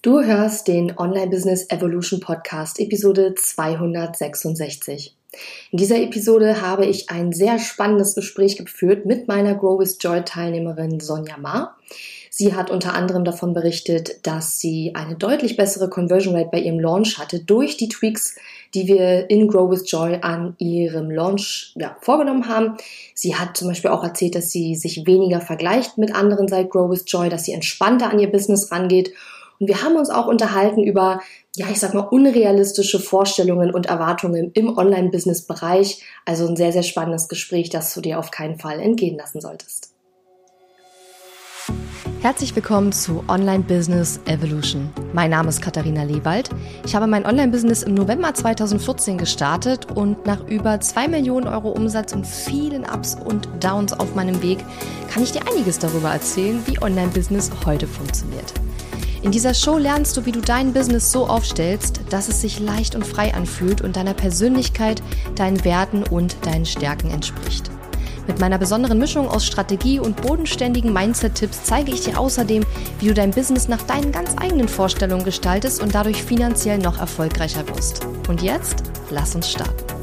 Du hörst den Online Business Evolution Podcast Episode 266. In dieser Episode habe ich ein sehr spannendes Gespräch geführt mit meiner Grow with Joy Teilnehmerin Sonja Ma. Sie hat unter anderem davon berichtet, dass sie eine deutlich bessere Conversion Rate bei ihrem Launch hatte durch die Tweaks, die wir in Grow with Joy an ihrem Launch ja, vorgenommen haben. Sie hat zum Beispiel auch erzählt, dass sie sich weniger vergleicht mit anderen seit Grow with Joy, dass sie entspannter an ihr Business rangeht und wir haben uns auch unterhalten über, ja, ich sag mal, unrealistische Vorstellungen und Erwartungen im Online-Business-Bereich. Also ein sehr, sehr spannendes Gespräch, das du dir auf keinen Fall entgehen lassen solltest. Herzlich willkommen zu Online Business Evolution. Mein Name ist Katharina Lewald. Ich habe mein Online-Business im November 2014 gestartet und nach über zwei Millionen Euro Umsatz und vielen Ups und Downs auf meinem Weg kann ich dir einiges darüber erzählen, wie Online-Business heute funktioniert. In dieser Show lernst du, wie du dein Business so aufstellst, dass es sich leicht und frei anfühlt und deiner Persönlichkeit, deinen Werten und deinen Stärken entspricht. Mit meiner besonderen Mischung aus Strategie und bodenständigen Mindset-Tipps zeige ich dir außerdem, wie du dein Business nach deinen ganz eigenen Vorstellungen gestaltest und dadurch finanziell noch erfolgreicher wirst. Und jetzt, lass uns starten.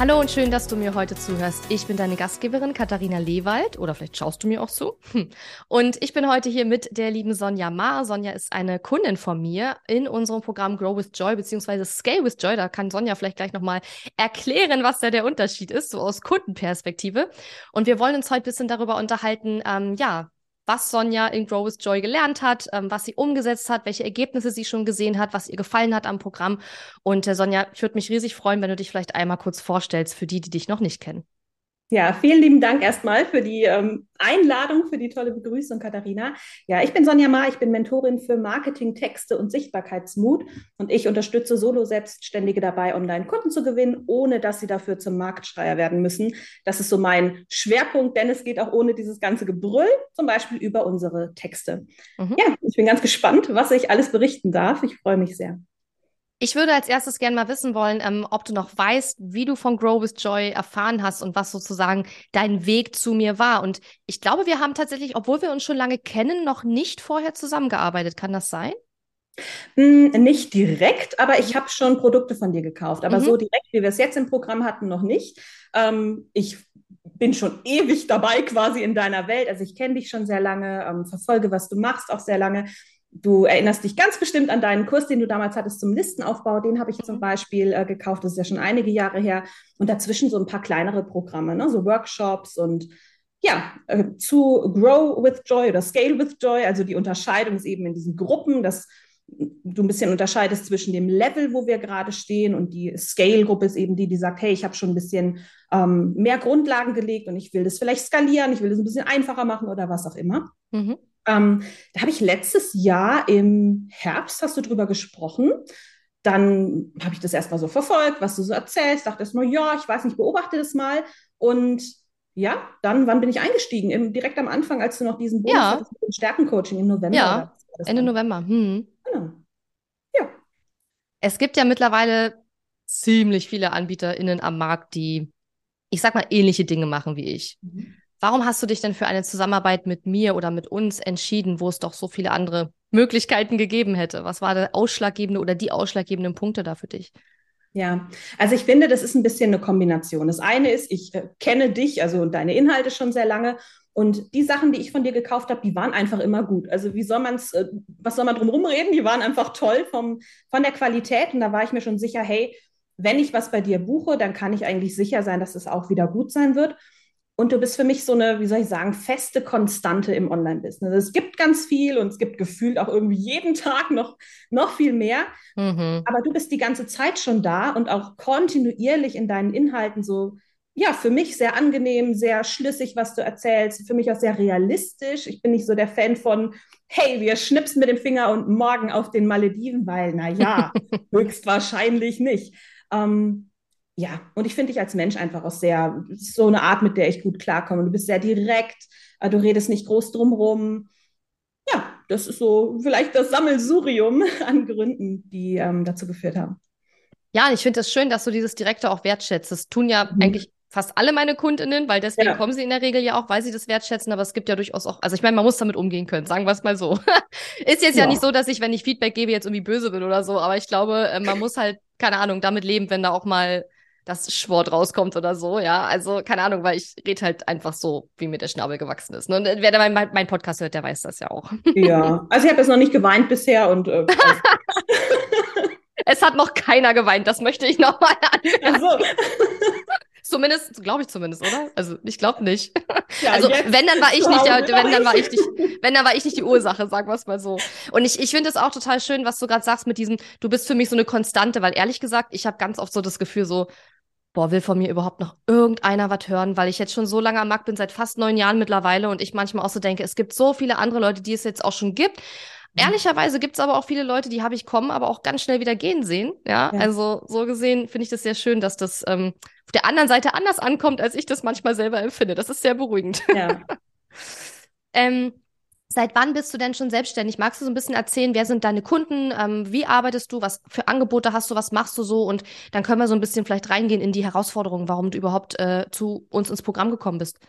Hallo und schön, dass du mir heute zuhörst. Ich bin deine Gastgeberin Katharina Lewald oder vielleicht schaust du mir auch zu. Und ich bin heute hier mit der lieben Sonja Ma. Sonja ist eine Kundin von mir in unserem Programm Grow with Joy beziehungsweise Scale with Joy. Da kann Sonja vielleicht gleich nochmal erklären, was da der Unterschied ist, so aus Kundenperspektive. Und wir wollen uns heute ein bisschen darüber unterhalten, ähm, ja, was Sonja in Grow with Joy gelernt hat, ähm, was sie umgesetzt hat, welche Ergebnisse sie schon gesehen hat, was ihr gefallen hat am Programm. Und äh, Sonja, ich würde mich riesig freuen, wenn du dich vielleicht einmal kurz vorstellst für die, die dich noch nicht kennen. Ja, vielen lieben Dank erstmal für die ähm, Einladung, für die tolle Begrüßung, Katharina. Ja, ich bin Sonja Ma, ich bin Mentorin für Marketing, Texte und Sichtbarkeitsmut und ich unterstütze Solo-Selbstständige dabei, Online-Kunden zu gewinnen, ohne dass sie dafür zum Marktschreier werden müssen. Das ist so mein Schwerpunkt, denn es geht auch ohne dieses ganze Gebrüll, zum Beispiel über unsere Texte. Mhm. Ja, ich bin ganz gespannt, was ich alles berichten darf. Ich freue mich sehr. Ich würde als erstes gerne mal wissen wollen, ähm, ob du noch weißt, wie du von Grow with Joy erfahren hast und was sozusagen dein Weg zu mir war. Und ich glaube, wir haben tatsächlich, obwohl wir uns schon lange kennen, noch nicht vorher zusammengearbeitet. Kann das sein? Hm, nicht direkt, aber ich habe schon Produkte von dir gekauft. Aber mhm. so direkt, wie wir es jetzt im Programm hatten, noch nicht. Ähm, ich bin schon ewig dabei quasi in deiner Welt. Also ich kenne dich schon sehr lange, ähm, verfolge, was du machst, auch sehr lange. Du erinnerst dich ganz bestimmt an deinen Kurs, den du damals hattest zum Listenaufbau. Den habe ich zum mhm. Beispiel äh, gekauft. Das ist ja schon einige Jahre her. Und dazwischen so ein paar kleinere Programme, ne? so Workshops und ja, äh, zu Grow with Joy oder Scale with Joy. Also die Unterscheidung ist eben in diesen Gruppen, dass du ein bisschen unterscheidest zwischen dem Level, wo wir gerade stehen und die Scale-Gruppe ist eben die, die sagt, hey, ich habe schon ein bisschen ähm, mehr Grundlagen gelegt und ich will das vielleicht skalieren, ich will das ein bisschen einfacher machen oder was auch immer. Mhm. Ähm, da habe ich letztes Jahr im Herbst, hast du drüber gesprochen. Dann habe ich das erstmal so verfolgt, was du so erzählst. Dachte erstmal, ja, ich weiß nicht, beobachte das mal. Und ja, dann, wann bin ich eingestiegen? Im, direkt am Anfang, als du noch diesen Bonus ja. hattest mit dem Stärkencoaching im November. Ja, Ende November. Hm. Genau. Ja. Es gibt ja mittlerweile ziemlich viele AnbieterInnen am Markt, die, ich sag mal, ähnliche Dinge machen wie ich. Mhm. Warum hast du dich denn für eine Zusammenarbeit mit mir oder mit uns entschieden, wo es doch so viele andere Möglichkeiten gegeben hätte? Was war der ausschlaggebende oder die ausschlaggebenden Punkte da für dich? Ja, also ich finde, das ist ein bisschen eine Kombination. Das eine ist, ich äh, kenne dich, also deine Inhalte schon sehr lange und die Sachen, die ich von dir gekauft habe, die waren einfach immer gut. Also wie soll man es, äh, was soll man drum rumreden? Die waren einfach toll vom, von der Qualität und da war ich mir schon sicher, hey, wenn ich was bei dir buche, dann kann ich eigentlich sicher sein, dass es auch wieder gut sein wird. Und du bist für mich so eine, wie soll ich sagen, feste Konstante im Online-Business. Es gibt ganz viel und es gibt gefühlt auch irgendwie jeden Tag noch, noch viel mehr. Mhm. Aber du bist die ganze Zeit schon da und auch kontinuierlich in deinen Inhalten so, ja, für mich sehr angenehm, sehr schlüssig, was du erzählst. Für mich auch sehr realistisch. Ich bin nicht so der Fan von, hey, wir schnipsen mit dem Finger und morgen auf den Malediven, weil, naja, höchstwahrscheinlich nicht. Ähm, ja, und ich finde dich als Mensch einfach auch sehr, so eine Art, mit der ich gut klarkomme. Du bist sehr direkt, äh, du redest nicht groß drumrum. Ja, das ist so vielleicht das Sammelsurium an Gründen, die ähm, dazu geführt haben. Ja, ich finde es das schön, dass du dieses Direkte auch wertschätzt. Das tun ja mhm. eigentlich fast alle meine Kundinnen, weil deswegen ja. kommen sie in der Regel ja auch, weil sie das wertschätzen, aber es gibt ja durchaus auch, also ich meine, man muss damit umgehen können, sagen wir es mal so. ist jetzt ja. ja. nicht so, dass ich, wenn ich Feedback gebe, jetzt irgendwie böse bin oder so, aber ich glaube, äh, man muss halt, keine Ahnung, damit leben, wenn da auch mal das Schwort rauskommt oder so, ja. Also, keine Ahnung, weil ich rede halt einfach so, wie mir der Schnabel gewachsen ist. Ne? Und wer mein, mein Podcast hört, der weiß das ja auch. Ja, also ich habe jetzt noch nicht geweint bisher und äh, Es hat noch keiner geweint, das möchte ich nochmal anmerken. So. Zumindest, glaube ich zumindest, oder? Also ich glaube nicht. Ja, also wenn dann war ich nicht der, wenn dann war ich nicht, wenn dann war ich nicht die Ursache, sagen wir es mal so. Und ich, ich finde es auch total schön, was du gerade sagst mit diesem, du bist für mich so eine Konstante, weil ehrlich gesagt, ich habe ganz oft so das Gefühl so, boah, will von mir überhaupt noch irgendeiner was hören, weil ich jetzt schon so lange am Markt bin, seit fast neun Jahren mittlerweile und ich manchmal auch so denke, es gibt so viele andere Leute, die es jetzt auch schon gibt. Mhm. Ehrlicherweise gibt es aber auch viele Leute, die habe ich kommen, aber auch ganz schnell wieder gehen sehen. Ja, ja. also so gesehen finde ich das sehr schön, dass das ähm, auf der anderen Seite anders ankommt, als ich das manchmal selber empfinde. Das ist sehr beruhigend. Ja. ähm, Seit wann bist du denn schon selbstständig? Magst du so ein bisschen erzählen, wer sind deine Kunden? Ähm, wie arbeitest du? Was für Angebote hast du? Was machst du so? Und dann können wir so ein bisschen vielleicht reingehen in die Herausforderungen, warum du überhaupt äh, zu uns ins Programm gekommen bist.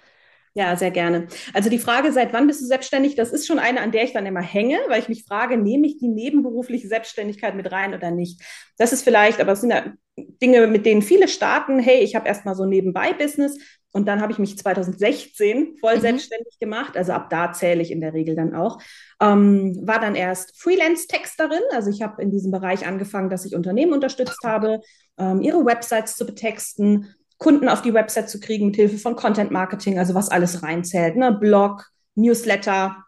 Ja, sehr gerne. Also die Frage, seit wann bist du selbstständig, das ist schon eine, an der ich dann immer hänge, weil ich mich frage, nehme ich die nebenberufliche Selbstständigkeit mit rein oder nicht? Das ist vielleicht, aber es sind ja Dinge, mit denen viele starten. Hey, ich habe erstmal so nebenbei Business und dann habe ich mich 2016 voll mhm. selbstständig gemacht. Also ab da zähle ich in der Regel dann auch. Ähm, war dann erst Freelance-Texterin. Also ich habe in diesem Bereich angefangen, dass ich Unternehmen unterstützt habe, ähm, ihre Websites zu betexten Kunden auf die Website zu kriegen mit Hilfe von Content Marketing, also was alles reinzählt, ne? Blog, Newsletter,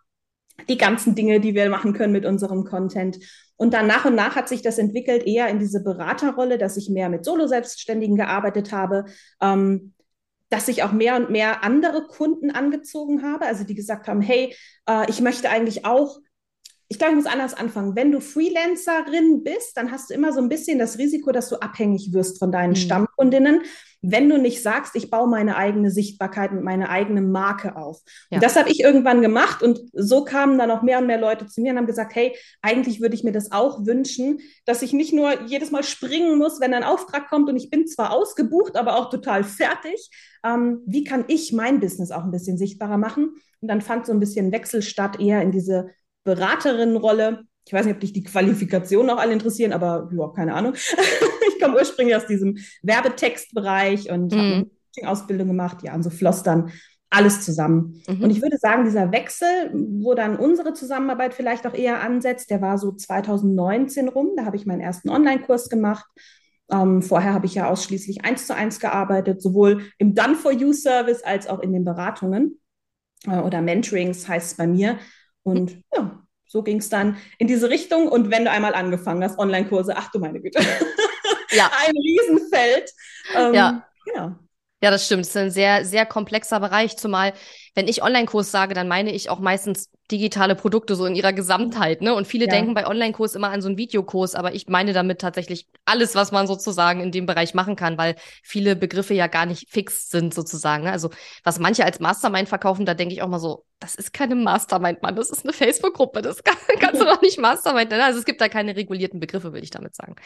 die ganzen Dinge, die wir machen können mit unserem Content. Und dann nach und nach hat sich das entwickelt eher in diese Beraterrolle, dass ich mehr mit Solo-Selbstständigen gearbeitet habe, ähm, dass ich auch mehr und mehr andere Kunden angezogen habe, also die gesagt haben, hey, äh, ich möchte eigentlich auch ich glaube, ich muss anders anfangen. Wenn du Freelancerin bist, dann hast du immer so ein bisschen das Risiko, dass du abhängig wirst von deinen mhm. Stammkundinnen, wenn du nicht sagst, ich baue meine eigene Sichtbarkeit und meine eigene Marke auf. Ja. Und das habe ich irgendwann gemacht und so kamen dann auch mehr und mehr Leute zu mir und haben gesagt, hey, eigentlich würde ich mir das auch wünschen, dass ich nicht nur jedes Mal springen muss, wenn ein Auftrag kommt und ich bin zwar ausgebucht, aber auch total fertig. Ähm, wie kann ich mein Business auch ein bisschen sichtbarer machen? Und dann fand so ein bisschen Wechsel statt, eher in diese Beraterinnenrolle. Ich weiß nicht, ob dich die Qualifikationen auch alle interessieren, aber überhaupt keine Ahnung. ich komme ursprünglich aus diesem Werbetextbereich und mhm. habe eine Ausbildung gemacht. Ja, und so floss dann alles zusammen. Mhm. Und ich würde sagen, dieser Wechsel, wo dann unsere Zusammenarbeit vielleicht auch eher ansetzt, der war so 2019 rum. Da habe ich meinen ersten Online-Kurs gemacht. Ähm, vorher habe ich ja ausschließlich eins zu eins gearbeitet, sowohl im Done-for-You-Service als auch in den Beratungen äh, oder Mentorings heißt es bei mir. Und ja, so ging es dann in diese Richtung. Und wenn du einmal angefangen hast, Online-Kurse, ach du meine Güte. Ja. ein Riesenfeld. Ähm, ja. ja. Ja, das stimmt. Es ist ein sehr, sehr komplexer Bereich, zumal wenn ich Online-Kurs sage, dann meine ich auch meistens digitale Produkte so in ihrer Gesamtheit, ne? Und viele ja. denken bei Online-Kurs immer an so einen Videokurs, aber ich meine damit tatsächlich alles, was man sozusagen in dem Bereich machen kann, weil viele Begriffe ja gar nicht fix sind sozusagen. Ne? Also was manche als Mastermind verkaufen, da denke ich auch mal so, das ist keine Mastermind, Mann, das ist eine Facebook-Gruppe, das kann, kannst du doch nicht Mastermind nennen. Also es gibt da keine regulierten Begriffe, will ich damit sagen.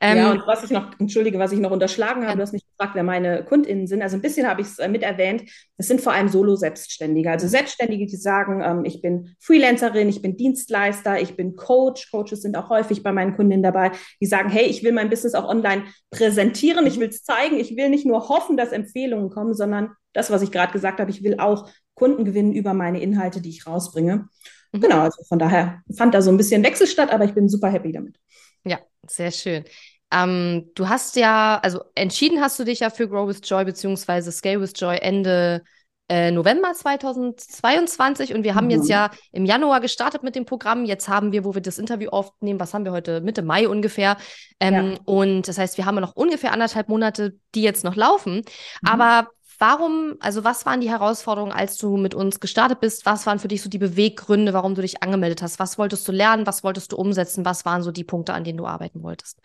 Ähm, ja, und was ich noch, entschuldige, was ich noch unterschlagen habe, ja. du hast mich gefragt, wer meine KundInnen sind. Also ein bisschen habe ich es äh, mit erwähnt. Es sind vor allem Solo-Selbstständige. Also Selbstständige, die sagen, ähm, ich bin Freelancerin, ich bin Dienstleister, ich bin Coach. Coaches sind auch häufig bei meinen KundInnen dabei, die sagen, hey, ich will mein Business auch online präsentieren, ich will es zeigen, ich will nicht nur hoffen, dass Empfehlungen kommen, sondern das, was ich gerade gesagt habe, ich will auch Kunden gewinnen über meine Inhalte, die ich rausbringe. Mhm. Genau, also von daher fand da so ein bisschen Wechsel statt, aber ich bin super happy damit. Sehr schön. Ähm, du hast ja, also entschieden hast du dich ja für Grow with Joy beziehungsweise Scale with Joy Ende äh, November 2022 und wir haben mhm. jetzt ja im Januar gestartet mit dem Programm. Jetzt haben wir, wo wir das Interview aufnehmen, was haben wir heute? Mitte Mai ungefähr. Ähm, ja. Und das heißt, wir haben noch ungefähr anderthalb Monate, die jetzt noch laufen. Mhm. Aber Warum, also was waren die Herausforderungen, als du mit uns gestartet bist? Was waren für dich so die Beweggründe, warum du dich angemeldet hast? Was wolltest du lernen? Was wolltest du umsetzen? Was waren so die Punkte, an denen du arbeiten wolltest?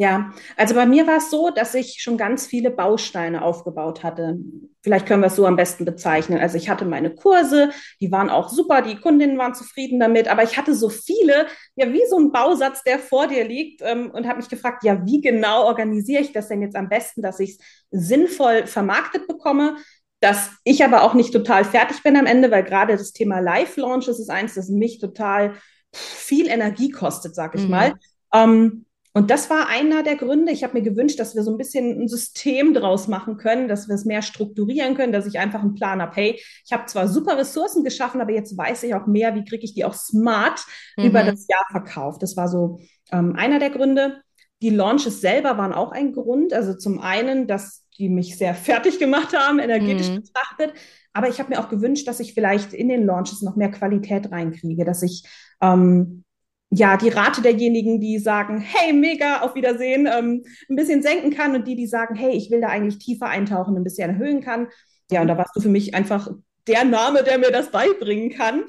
Ja, also bei mir war es so, dass ich schon ganz viele Bausteine aufgebaut hatte. Vielleicht können wir es so am besten bezeichnen. Also ich hatte meine Kurse, die waren auch super, die Kundinnen waren zufrieden damit, aber ich hatte so viele, ja, wie so ein Bausatz, der vor dir liegt ähm, und habe mich gefragt, ja, wie genau organisiere ich das denn jetzt am besten, dass ich es sinnvoll vermarktet bekomme, dass ich aber auch nicht total fertig bin am Ende, weil gerade das Thema Live-Launches ist eins, das mich total viel Energie kostet, sag ich mhm. mal. Ähm, und das war einer der Gründe. Ich habe mir gewünscht, dass wir so ein bisschen ein System draus machen können, dass wir es mehr strukturieren können, dass ich einfach einen Plan habe. Hey, ich habe zwar super Ressourcen geschaffen, aber jetzt weiß ich auch mehr, wie kriege ich die auch smart mhm. über das Jahr verkauft. Das war so ähm, einer der Gründe. Die Launches selber waren auch ein Grund. Also zum einen, dass die mich sehr fertig gemacht haben, energetisch mhm. betrachtet. Aber ich habe mir auch gewünscht, dass ich vielleicht in den Launches noch mehr Qualität reinkriege, dass ich ähm, ja, die Rate derjenigen, die sagen, hey, mega, auf Wiedersehen, ähm, ein bisschen senken kann und die, die sagen, hey, ich will da eigentlich tiefer eintauchen, ein bisschen erhöhen kann. Ja, und da warst du für mich einfach der Name, der mir das beibringen kann.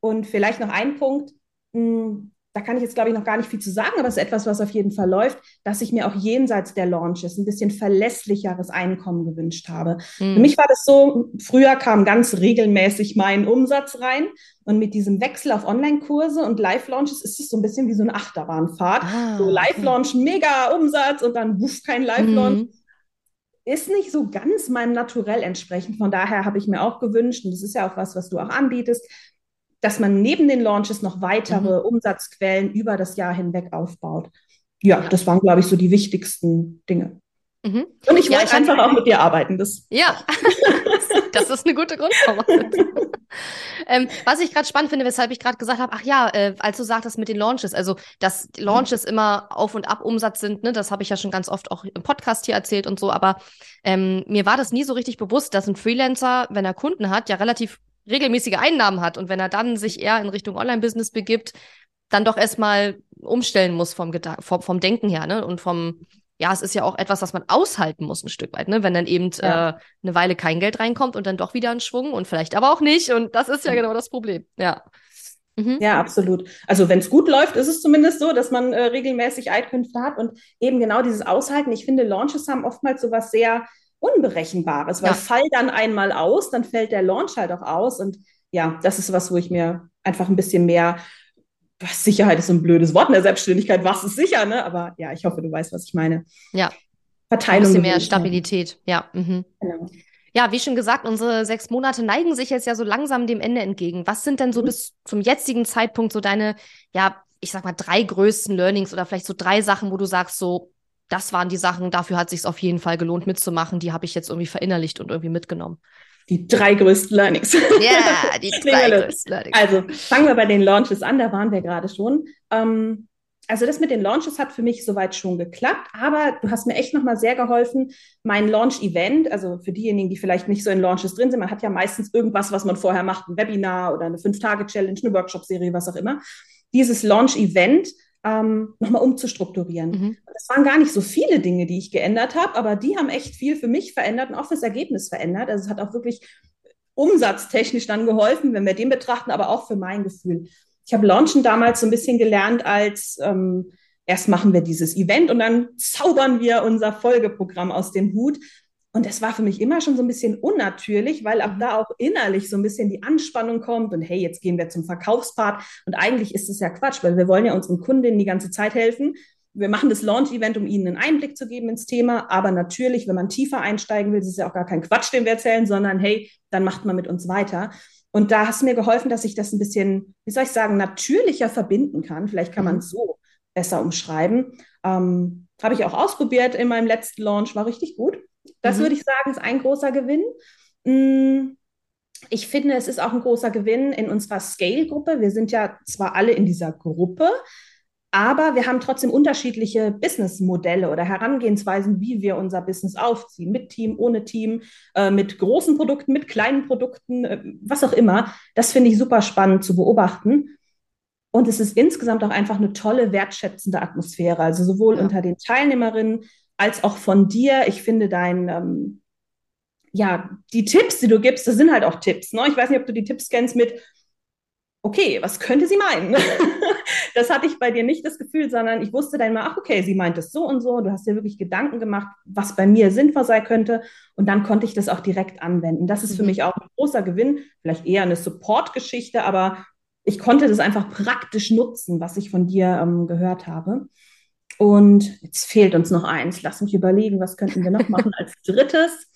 Und vielleicht noch ein Punkt, hm, da kann ich jetzt, glaube ich, noch gar nicht viel zu sagen, aber es ist etwas, was auf jeden Fall läuft, dass ich mir auch jenseits der Launches ein bisschen verlässlicheres Einkommen gewünscht habe. Mhm. Für mich war das so, früher kam ganz regelmäßig mein Umsatz rein und mit diesem Wechsel auf Online-Kurse und Live-Launches ist es so ein bisschen wie so eine Achterbahnfahrt. Ah, so Live-Launch, okay. mega Umsatz und dann wuff, kein Live-Launch. Mhm. Ist nicht so ganz meinem Naturell entsprechend. Von daher habe ich mir auch gewünscht, und das ist ja auch was, was du auch anbietest, dass man neben den Launches noch weitere mhm. Umsatzquellen über das Jahr hinweg aufbaut. Ja, ja. das waren, glaube ich, so die wichtigsten Dinge. Mhm. Und ich ja, wollte einfach auch mit dir arbeiten. Das ja, das ist eine gute Grundvoraussetzung. ähm, was ich gerade spannend finde, weshalb ich gerade gesagt habe, ach ja, äh, als du sagtest mit den Launches, also dass Launches mhm. immer Auf- und Ab-Umsatz sind, ne, das habe ich ja schon ganz oft auch im Podcast hier erzählt und so, aber ähm, mir war das nie so richtig bewusst, dass ein Freelancer, wenn er Kunden hat, ja relativ regelmäßige Einnahmen hat und wenn er dann sich eher in Richtung Online-Business begibt, dann doch erstmal umstellen muss vom, vom, vom Denken her, ne? Und vom, ja, es ist ja auch etwas, was man aushalten muss, ein Stück weit, ne? Wenn dann eben ja. äh, eine Weile kein Geld reinkommt und dann doch wieder ein Schwung und vielleicht aber auch nicht. Und das ist ja genau das Problem. Ja. Mhm. Ja, absolut. Also wenn es gut läuft, ist es zumindest so, dass man äh, regelmäßig Einkünfte hat und eben genau dieses Aushalten. Ich finde, Launches haben oftmals so was sehr Unberechenbares, weil ja. fall dann einmal aus, dann fällt der Launch halt auch aus. Und ja, das ist was, wo ich mir einfach ein bisschen mehr, Sicherheit ist so ein blödes Wort in der Selbstständigkeit, was ist sicher, ne? Aber ja, ich hoffe, du weißt, was ich meine. Ja. Verteilung. Ein bisschen mehr Stabilität, ja. Mhm. Genau. Ja, wie schon gesagt, unsere sechs Monate neigen sich jetzt ja so langsam dem Ende entgegen. Was sind denn so mhm. bis zum jetzigen Zeitpunkt so deine, ja, ich sag mal, drei größten Learnings oder vielleicht so drei Sachen, wo du sagst, so, das waren die Sachen, dafür hat sich auf jeden Fall gelohnt mitzumachen. Die habe ich jetzt irgendwie verinnerlicht und irgendwie mitgenommen. Die drei größten Learnings. Ja, yeah, die drei größten Learnings. Also fangen wir bei den Launches an, da waren wir gerade schon. Ähm, also das mit den Launches hat für mich soweit schon geklappt, aber du hast mir echt nochmal sehr geholfen. Mein Launch-Event, also für diejenigen, die vielleicht nicht so in Launches drin sind, man hat ja meistens irgendwas, was man vorher macht, ein Webinar oder eine Fünf-Tage-Challenge, eine Workshop-Serie, was auch immer. Dieses Launch-Event ähm, nochmal umzustrukturieren. Mhm. Das waren gar nicht so viele Dinge, die ich geändert habe, aber die haben echt viel für mich verändert und auch fürs Ergebnis verändert. Also es hat auch wirklich umsatztechnisch dann geholfen, wenn wir den betrachten, aber auch für mein Gefühl. Ich habe Launchen damals so ein bisschen gelernt als ähm, erst machen wir dieses Event und dann zaubern wir unser Folgeprogramm aus dem Hut. Und das war für mich immer schon so ein bisschen unnatürlich, weil ab mhm. da auch innerlich so ein bisschen die Anspannung kommt und hey, jetzt gehen wir zum Verkaufspart. Und eigentlich ist es ja Quatsch, weil wir wollen ja unseren Kundinnen die ganze Zeit helfen. Wir machen das Launch-Event, um ihnen einen Einblick zu geben ins Thema. Aber natürlich, wenn man tiefer einsteigen will, ist es ja auch gar kein Quatsch, den wir erzählen, sondern hey, dann macht man mit uns weiter. Und da hast du mir geholfen, dass ich das ein bisschen, wie soll ich sagen, natürlicher verbinden kann. Vielleicht kann man es mhm. so besser umschreiben. Ähm, Habe ich auch ausprobiert in meinem letzten Launch, war richtig gut. Das mhm. würde ich sagen, ist ein großer Gewinn. Mm, ich finde, es ist auch ein großer Gewinn in unserer Scale-Gruppe. Wir sind ja zwar alle in dieser Gruppe, aber wir haben trotzdem unterschiedliche Business-Modelle oder Herangehensweisen, wie wir unser Business aufziehen. Mit Team, ohne Team, äh, mit großen Produkten, mit kleinen Produkten, äh, was auch immer. Das finde ich super spannend zu beobachten. Und es ist insgesamt auch einfach eine tolle, wertschätzende Atmosphäre. Also sowohl ja. unter den Teilnehmerinnen als auch von dir. Ich finde dein, ähm, ja, die Tipps, die du gibst, das sind halt auch Tipps. Ne? Ich weiß nicht, ob du die Tipps kennst mit okay, was könnte sie meinen? das hatte ich bei dir nicht das Gefühl, sondern ich wusste dann mal, ach, okay, sie meint es so und so. Du hast dir wirklich Gedanken gemacht, was bei mir sinnvoll sein könnte. Und dann konnte ich das auch direkt anwenden. Das ist mhm. für mich auch ein großer Gewinn, vielleicht eher eine Support-Geschichte, aber ich konnte das einfach praktisch nutzen, was ich von dir ähm, gehört habe. Und jetzt fehlt uns noch eins. Lass mich überlegen, was könnten wir noch machen als drittes.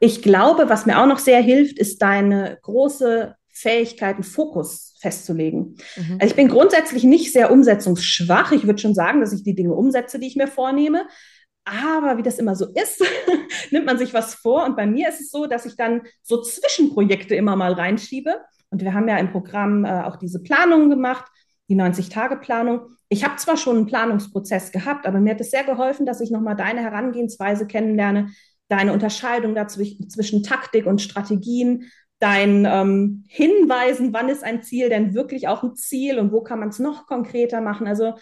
Ich glaube, was mir auch noch sehr hilft, ist deine große Fähigkeit, einen Fokus festzulegen. Mhm. Also ich bin grundsätzlich nicht sehr umsetzungsschwach. Ich würde schon sagen, dass ich die Dinge umsetze, die ich mir vornehme. Aber wie das immer so ist, nimmt man sich was vor. Und bei mir ist es so, dass ich dann so Zwischenprojekte immer mal reinschiebe. Und wir haben ja im Programm äh, auch diese Planung gemacht, die 90-Tage-Planung. Ich habe zwar schon einen Planungsprozess gehabt, aber mir hat es sehr geholfen, dass ich nochmal deine Herangehensweise kennenlerne, deine Unterscheidung dazwischen zwischen Taktik und Strategien, dein ähm, Hinweisen, wann ist ein Ziel denn wirklich auch ein Ziel und wo kann man es noch konkreter machen. Also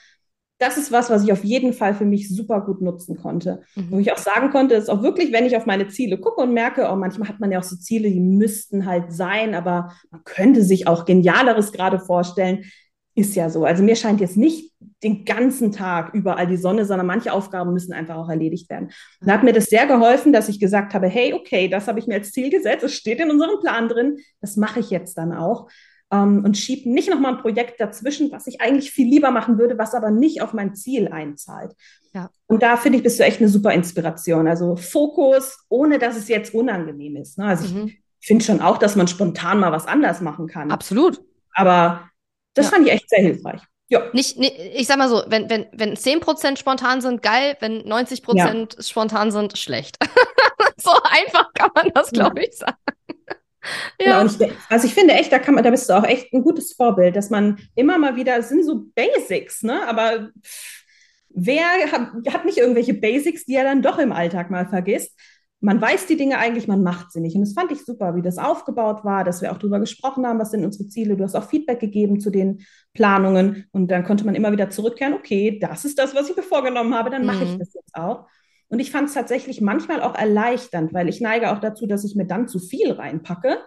das ist was, was ich auf jeden Fall für mich super gut nutzen konnte. Mhm. Wo ich auch sagen konnte, ist auch wirklich, wenn ich auf meine Ziele gucke und merke, oh, manchmal hat man ja auch so Ziele, die müssten halt sein, aber man könnte sich auch Genialeres gerade vorstellen. Ist ja so. Also mir scheint jetzt nicht den ganzen Tag überall die Sonne, sondern manche Aufgaben müssen einfach auch erledigt werden. Und da hat mir das sehr geholfen, dass ich gesagt habe, hey, okay, das habe ich mir als Ziel gesetzt, es steht in unserem Plan drin, das mache ich jetzt dann auch. Ähm, und schiebe nicht nochmal ein Projekt dazwischen, was ich eigentlich viel lieber machen würde, was aber nicht auf mein Ziel einzahlt. Ja. Und da finde ich, bist du echt eine super Inspiration. Also Fokus, ohne dass es jetzt unangenehm ist. Ne? Also mhm. ich finde schon auch, dass man spontan mal was anders machen kann. Absolut. Aber das ja. fand ich echt sehr hilfreich. Ja. Nicht, nicht, ich sag mal so, wenn, wenn, wenn 10% spontan sind, geil, wenn 90% ja. spontan sind, schlecht. so einfach kann man das, glaube ja. ich, sagen. ja. Genau, ich, also ich finde echt, da kann man, da bist du auch echt ein gutes Vorbild, dass man immer mal wieder, es sind so Basics, ne? Aber wer hat, hat nicht irgendwelche Basics, die er dann doch im Alltag mal vergisst? Man weiß die Dinge eigentlich, man macht sie nicht. Und das fand ich super, wie das aufgebaut war, dass wir auch darüber gesprochen haben, was sind unsere Ziele. Du hast auch Feedback gegeben zu den Planungen und dann konnte man immer wieder zurückkehren, okay, das ist das, was ich mir vorgenommen habe, dann mache mhm. ich das jetzt auch. Und ich fand es tatsächlich manchmal auch erleichternd, weil ich neige auch dazu, dass ich mir dann zu viel reinpacke.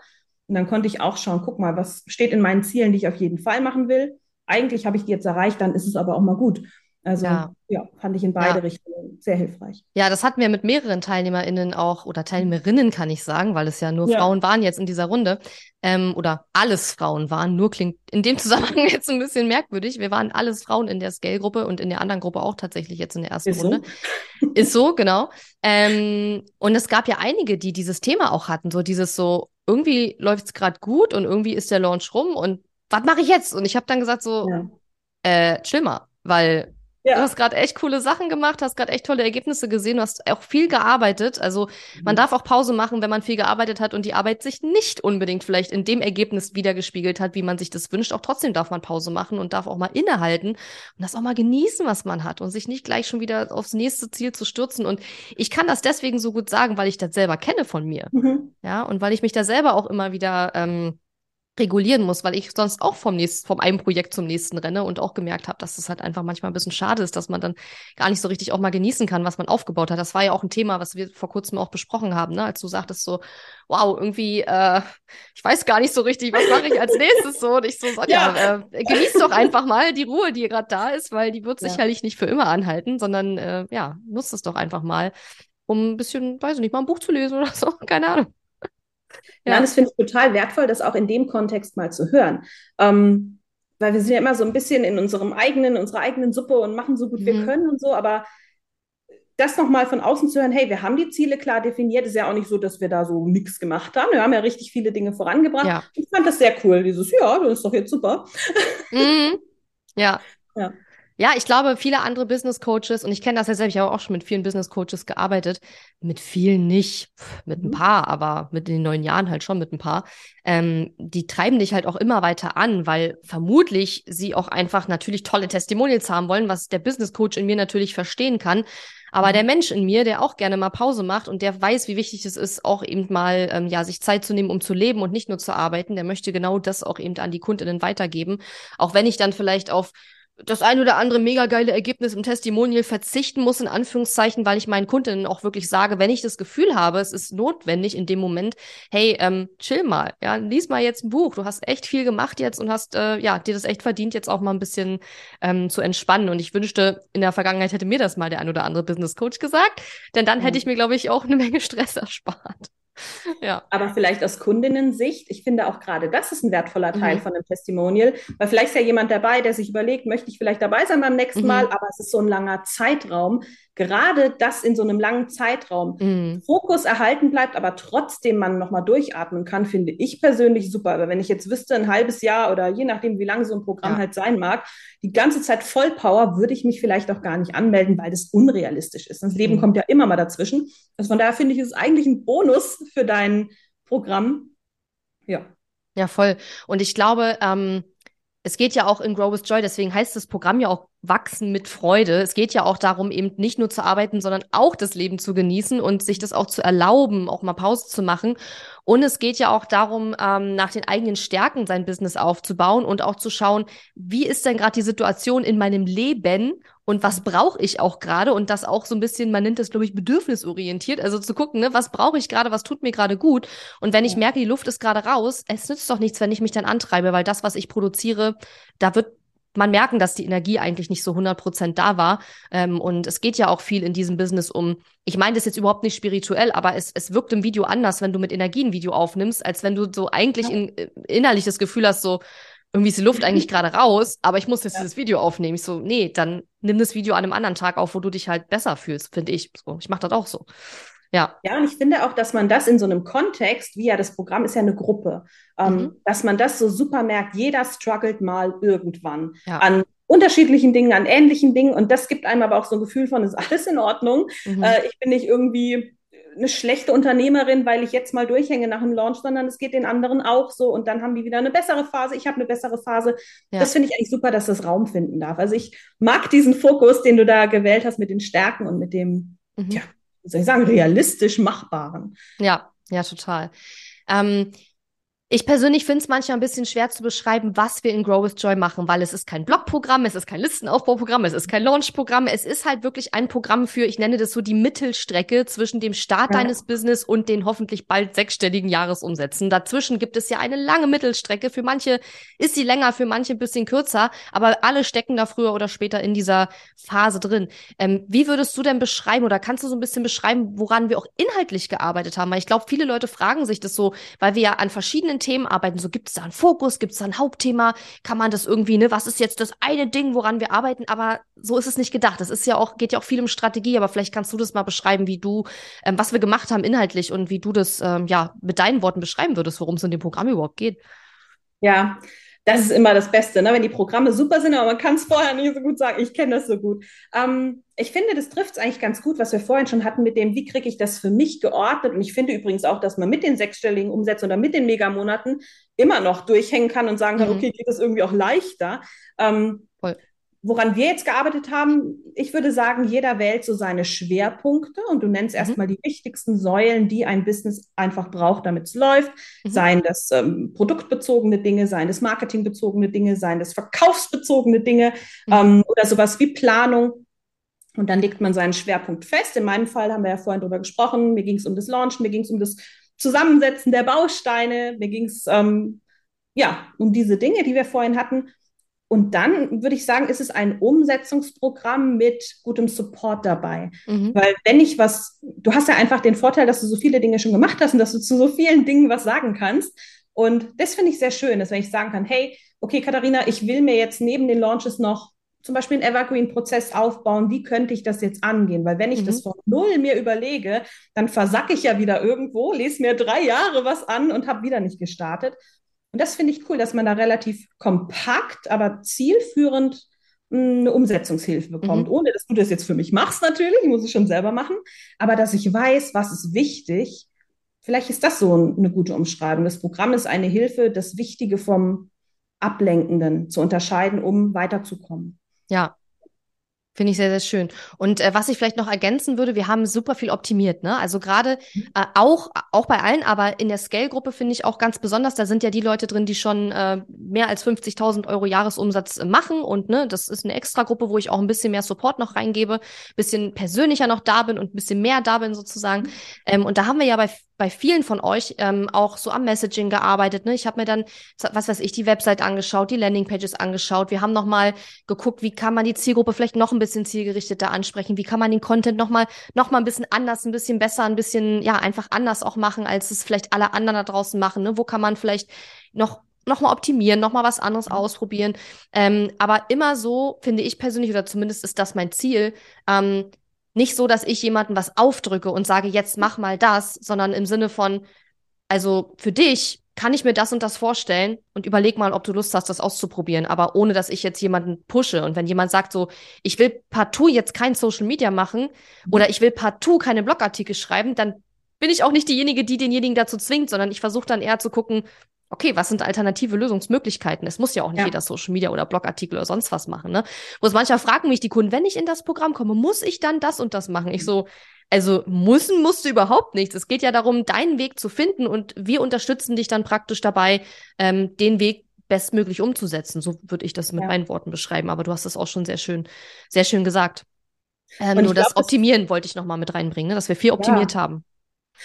Und dann konnte ich auch schauen, guck mal, was steht in meinen Zielen, die ich auf jeden Fall machen will. Eigentlich habe ich die jetzt erreicht, dann ist es aber auch mal gut. Also ja, ja fand ich in beide ja. Richtungen sehr hilfreich. Ja, das hatten wir mit mehreren TeilnehmerInnen auch oder Teilnehmerinnen, kann ich sagen, weil es ja nur ja. Frauen waren jetzt in dieser Runde. Ähm, oder alles Frauen waren. Nur klingt in dem Zusammenhang jetzt ein bisschen merkwürdig. Wir waren alles Frauen in der Scale-Gruppe und in der anderen Gruppe auch tatsächlich jetzt in der ersten Ist Runde. So? Ist so, genau. Ähm, und es gab ja einige, die dieses Thema auch hatten. So dieses so, irgendwie läuft es gerade gut und irgendwie ist der Launch rum und was mache ich jetzt? Und ich habe dann gesagt so, äh, chill mal, weil ja. Du hast gerade echt coole Sachen gemacht, hast gerade echt tolle Ergebnisse gesehen, du hast auch viel gearbeitet. Also man mhm. darf auch Pause machen, wenn man viel gearbeitet hat und die Arbeit sich nicht unbedingt vielleicht in dem Ergebnis wiedergespiegelt hat, wie man sich das wünscht. Auch trotzdem darf man Pause machen und darf auch mal innehalten und das auch mal genießen, was man hat und sich nicht gleich schon wieder aufs nächste Ziel zu stürzen. Und ich kann das deswegen so gut sagen, weil ich das selber kenne von mir. Mhm. Ja, und weil ich mich da selber auch immer wieder ähm, regulieren muss, weil ich sonst auch vom nächsten, vom einem Projekt zum nächsten renne und auch gemerkt habe, dass das halt einfach manchmal ein bisschen schade ist, dass man dann gar nicht so richtig auch mal genießen kann, was man aufgebaut hat. Das war ja auch ein Thema, was wir vor kurzem auch besprochen haben, ne? als du sagtest so, wow, irgendwie, äh, ich weiß gar nicht so richtig, was mache ich als nächstes so. Und ich so, ja, ja äh, genieß doch einfach mal die Ruhe, die gerade da ist, weil die wird ja. sicherlich nicht für immer anhalten, sondern äh, ja, nutzt es doch einfach mal, um ein bisschen, weiß ich nicht, mal ein Buch zu lesen oder so, keine Ahnung. Ja. Nein, das finde ich total wertvoll, das auch in dem Kontext mal zu hören. Ähm, weil wir sind ja immer so ein bisschen in unserem eigenen, unserer eigenen Suppe und machen so gut mhm. wir können und so, aber das nochmal von außen zu hören, hey, wir haben die Ziele klar definiert, ist ja auch nicht so, dass wir da so nichts gemacht haben. Wir haben ja richtig viele Dinge vorangebracht. Ja. Ich fand das sehr cool, dieses, ja, das ist doch jetzt super. Mhm. Ja. ja. Ja, ich glaube, viele andere Business Coaches, und ich kenne das ja selbst, ich habe auch schon mit vielen Business Coaches gearbeitet, mit vielen nicht, mit ein mhm. paar, aber mit den neun Jahren halt schon mit ein paar, ähm, die treiben dich halt auch immer weiter an, weil vermutlich sie auch einfach natürlich tolle Testimonials haben wollen, was der Business Coach in mir natürlich verstehen kann. Aber der mhm. Mensch in mir, der auch gerne mal Pause macht und der weiß, wie wichtig es ist, auch eben mal ähm, ja sich Zeit zu nehmen, um zu leben und nicht nur zu arbeiten, der möchte genau das auch eben an die Kundinnen weitergeben. Auch wenn ich dann vielleicht auf das ein oder andere mega geile Ergebnis im Testimonial verzichten muss, in Anführungszeichen, weil ich meinen Kundinnen auch wirklich sage, wenn ich das Gefühl habe, es ist notwendig in dem Moment, hey, ähm, chill mal, ja, lies mal jetzt ein Buch. Du hast echt viel gemacht jetzt und hast, äh, ja, dir das echt verdient, jetzt auch mal ein bisschen ähm, zu entspannen. Und ich wünschte, in der Vergangenheit hätte mir das mal der ein oder andere Business Coach gesagt, denn dann hätte ich mir, glaube ich, auch eine Menge Stress erspart. Ja. Aber vielleicht aus Kundinnen-Sicht, ich finde auch gerade das ist ein wertvoller Teil mhm. von einem Testimonial, weil vielleicht ist ja jemand dabei, der sich überlegt, möchte ich vielleicht dabei sein beim nächsten mhm. Mal, aber es ist so ein langer Zeitraum, gerade das in so einem langen Zeitraum mhm. Fokus erhalten bleibt, aber trotzdem man nochmal durchatmen kann, finde ich persönlich super. Aber wenn ich jetzt wüsste, ein halbes Jahr oder je nachdem, wie lange so ein Programm ja. halt sein mag, die ganze Zeit Vollpower, würde ich mich vielleicht auch gar nicht anmelden, weil das unrealistisch ist. Das Leben mhm. kommt ja immer mal dazwischen. Also von daher finde ich, ist es eigentlich ein Bonus für dein Programm. Ja. Ja, voll. Und ich glaube, ähm, es geht ja auch in Grow with Joy, deswegen heißt das Programm ja auch Wachsen mit Freude. Es geht ja auch darum, eben nicht nur zu arbeiten, sondern auch das Leben zu genießen und sich das auch zu erlauben, auch mal Pause zu machen. Und es geht ja auch darum, ähm, nach den eigenen Stärken sein Business aufzubauen und auch zu schauen, wie ist denn gerade die Situation in meinem Leben und was brauche ich auch gerade? Und das auch so ein bisschen, man nennt das, glaube ich, bedürfnisorientiert, also zu gucken, ne, was brauche ich gerade, was tut mir gerade gut? Und wenn ich merke, die Luft ist gerade raus, es nützt doch nichts, wenn ich mich dann antreibe, weil das, was ich produziere, da wird man merken, dass die Energie eigentlich nicht so 100% da war. Ähm, und es geht ja auch viel in diesem Business um, ich meine das jetzt überhaupt nicht spirituell, aber es, es wirkt im Video anders, wenn du mit Energie ein Video aufnimmst, als wenn du so eigentlich äh, innerlich das Gefühl hast, so, irgendwie ist die Luft eigentlich gerade raus, aber ich muss jetzt ja. dieses Video aufnehmen. Ich so, nee, dann nimm das Video an einem anderen Tag auf, wo du dich halt besser fühlst, finde ich. So, ich mache das auch so. Ja. ja, und ich finde auch, dass man das in so einem Kontext, wie ja das Programm ist ja eine Gruppe, ähm, mhm. dass man das so super merkt, jeder struggelt mal irgendwann ja. an unterschiedlichen Dingen, an ähnlichen Dingen und das gibt einem aber auch so ein Gefühl von, ist alles in Ordnung. Mhm. Äh, ich bin nicht irgendwie eine schlechte Unternehmerin, weil ich jetzt mal durchhänge nach dem Launch, sondern es geht den anderen auch so und dann haben die wieder eine bessere Phase, ich habe eine bessere Phase. Ja. Das finde ich eigentlich super, dass das Raum finden darf. Also ich mag diesen Fokus, den du da gewählt hast mit den Stärken und mit dem, mhm. ja, wie soll ich sagen, realistisch Machbaren. Ja, ja, total. Ähm, ich persönlich finde es manchmal ein bisschen schwer zu beschreiben, was wir in Grow with Joy machen, weil es ist kein Blogprogramm, es ist kein Listenaufbauprogramm, es ist kein Launchprogramm, es ist halt wirklich ein Programm für, ich nenne das so die Mittelstrecke zwischen dem Start ja. deines Business und den hoffentlich bald sechsstelligen Jahresumsätzen. Dazwischen gibt es ja eine lange Mittelstrecke. Für manche ist sie länger, für manche ein bisschen kürzer, aber alle stecken da früher oder später in dieser Phase drin. Ähm, wie würdest du denn beschreiben oder kannst du so ein bisschen beschreiben, woran wir auch inhaltlich gearbeitet haben? Weil ich glaube, viele Leute fragen sich das so, weil wir ja an verschiedenen Themen arbeiten. So gibt es da einen Fokus, gibt es da ein Hauptthema, kann man das irgendwie, ne, was ist jetzt das eine Ding, woran wir arbeiten? Aber so ist es nicht gedacht. Das ist ja auch, geht ja auch viel um Strategie, aber vielleicht kannst du das mal beschreiben, wie du, ähm, was wir gemacht haben inhaltlich und wie du das ähm, ja mit deinen Worten beschreiben würdest, worum es in dem Programm überhaupt geht. Ja, das ist immer das Beste, ne? wenn die Programme super sind, aber man kann es vorher nicht so gut sagen. Ich kenne das so gut. Ähm, ich finde, das trifft es eigentlich ganz gut, was wir vorhin schon hatten mit dem, wie kriege ich das für mich geordnet. Und ich finde übrigens auch, dass man mit den sechsstelligen Umsätzen oder mit den Megamonaten immer noch durchhängen kann und sagen kann, mhm. okay, geht das irgendwie auch leichter. Ähm, woran wir jetzt gearbeitet haben, ich würde sagen, jeder wählt so seine Schwerpunkte und du nennst mhm. erstmal die wichtigsten Säulen, die ein Business einfach braucht, damit es läuft. Mhm. Seien das ähm, produktbezogene Dinge, seien das marketingbezogene Dinge, seien das verkaufsbezogene Dinge mhm. ähm, oder sowas wie Planung. Und dann legt man seinen Schwerpunkt fest. In meinem Fall haben wir ja vorhin drüber gesprochen. Mir ging es um das Launch, mir ging es um das Zusammensetzen der Bausteine, mir ging es ähm, ja um diese Dinge, die wir vorhin hatten. Und dann würde ich sagen, ist es ein Umsetzungsprogramm mit gutem Support dabei. Mhm. Weil wenn ich was, du hast ja einfach den Vorteil, dass du so viele Dinge schon gemacht hast und dass du zu so vielen Dingen was sagen kannst. Und das finde ich sehr schön, dass wenn ich sagen kann, hey, okay, Katharina, ich will mir jetzt neben den Launches noch zum Beispiel einen Evergreen-Prozess aufbauen, wie könnte ich das jetzt angehen? Weil wenn ich mhm. das von null mir überlege, dann versacke ich ja wieder irgendwo, lese mir drei Jahre was an und habe wieder nicht gestartet. Und das finde ich cool, dass man da relativ kompakt, aber zielführend hm, eine Umsetzungshilfe bekommt, mhm. ohne dass du das jetzt für mich machst natürlich, ich muss es schon selber machen, aber dass ich weiß, was ist wichtig. Vielleicht ist das so eine gute Umschreibung. Das Programm ist eine Hilfe, das Wichtige vom Ablenkenden zu unterscheiden, um weiterzukommen. Ja, Finde ich sehr, sehr schön. Und äh, was ich vielleicht noch ergänzen würde, wir haben super viel optimiert, ne? Also gerade äh, auch, auch bei allen, aber in der Scale-Gruppe finde ich auch ganz besonders, da sind ja die Leute drin, die schon äh, mehr als 50.000 Euro Jahresumsatz äh, machen und ne, das ist eine Extragruppe, wo ich auch ein bisschen mehr Support noch reingebe, bisschen persönlicher noch da bin und ein bisschen mehr da bin sozusagen. Mhm. Ähm, und da haben wir ja bei bei vielen von euch ähm, auch so am Messaging gearbeitet. Ne? Ich habe mir dann, was weiß ich, die Website angeschaut, die Landingpages angeschaut. Wir haben nochmal geguckt, wie kann man die Zielgruppe vielleicht noch ein bisschen zielgerichteter ansprechen? Wie kann man den Content nochmal noch mal ein bisschen anders, ein bisschen besser, ein bisschen, ja, einfach anders auch machen, als es vielleicht alle anderen da draußen machen? Ne? Wo kann man vielleicht noch nochmal optimieren, nochmal was anderes mhm. ausprobieren. Ähm, aber immer so, finde ich persönlich, oder zumindest ist das mein Ziel, ähm, nicht so, dass ich jemandem was aufdrücke und sage, jetzt mach mal das, sondern im Sinne von, also für dich kann ich mir das und das vorstellen und überleg mal, ob du Lust hast, das auszuprobieren, aber ohne, dass ich jetzt jemanden pushe. Und wenn jemand sagt so, ich will partout jetzt kein Social Media machen oder ich will partout keine Blogartikel schreiben, dann bin ich auch nicht diejenige, die denjenigen dazu zwingt, sondern ich versuche dann eher zu gucken, okay, was sind alternative Lösungsmöglichkeiten? Es muss ja auch nicht ja. jeder Social Media oder Blogartikel oder sonst was machen, ne? Wo es manchmal fragen mich die Kunden, wenn ich in das Programm komme, muss ich dann das und das machen? Ich so, also müssen musst du überhaupt nichts. Es geht ja darum, deinen Weg zu finden und wir unterstützen dich dann praktisch dabei, ähm, den Weg bestmöglich umzusetzen. So würde ich das mit ja. meinen Worten beschreiben. Aber du hast es auch schon sehr schön, sehr schön gesagt. Ähm, nur glaub, das Optimieren das wollte ich noch mal mit reinbringen, ne? dass wir viel optimiert ja. haben.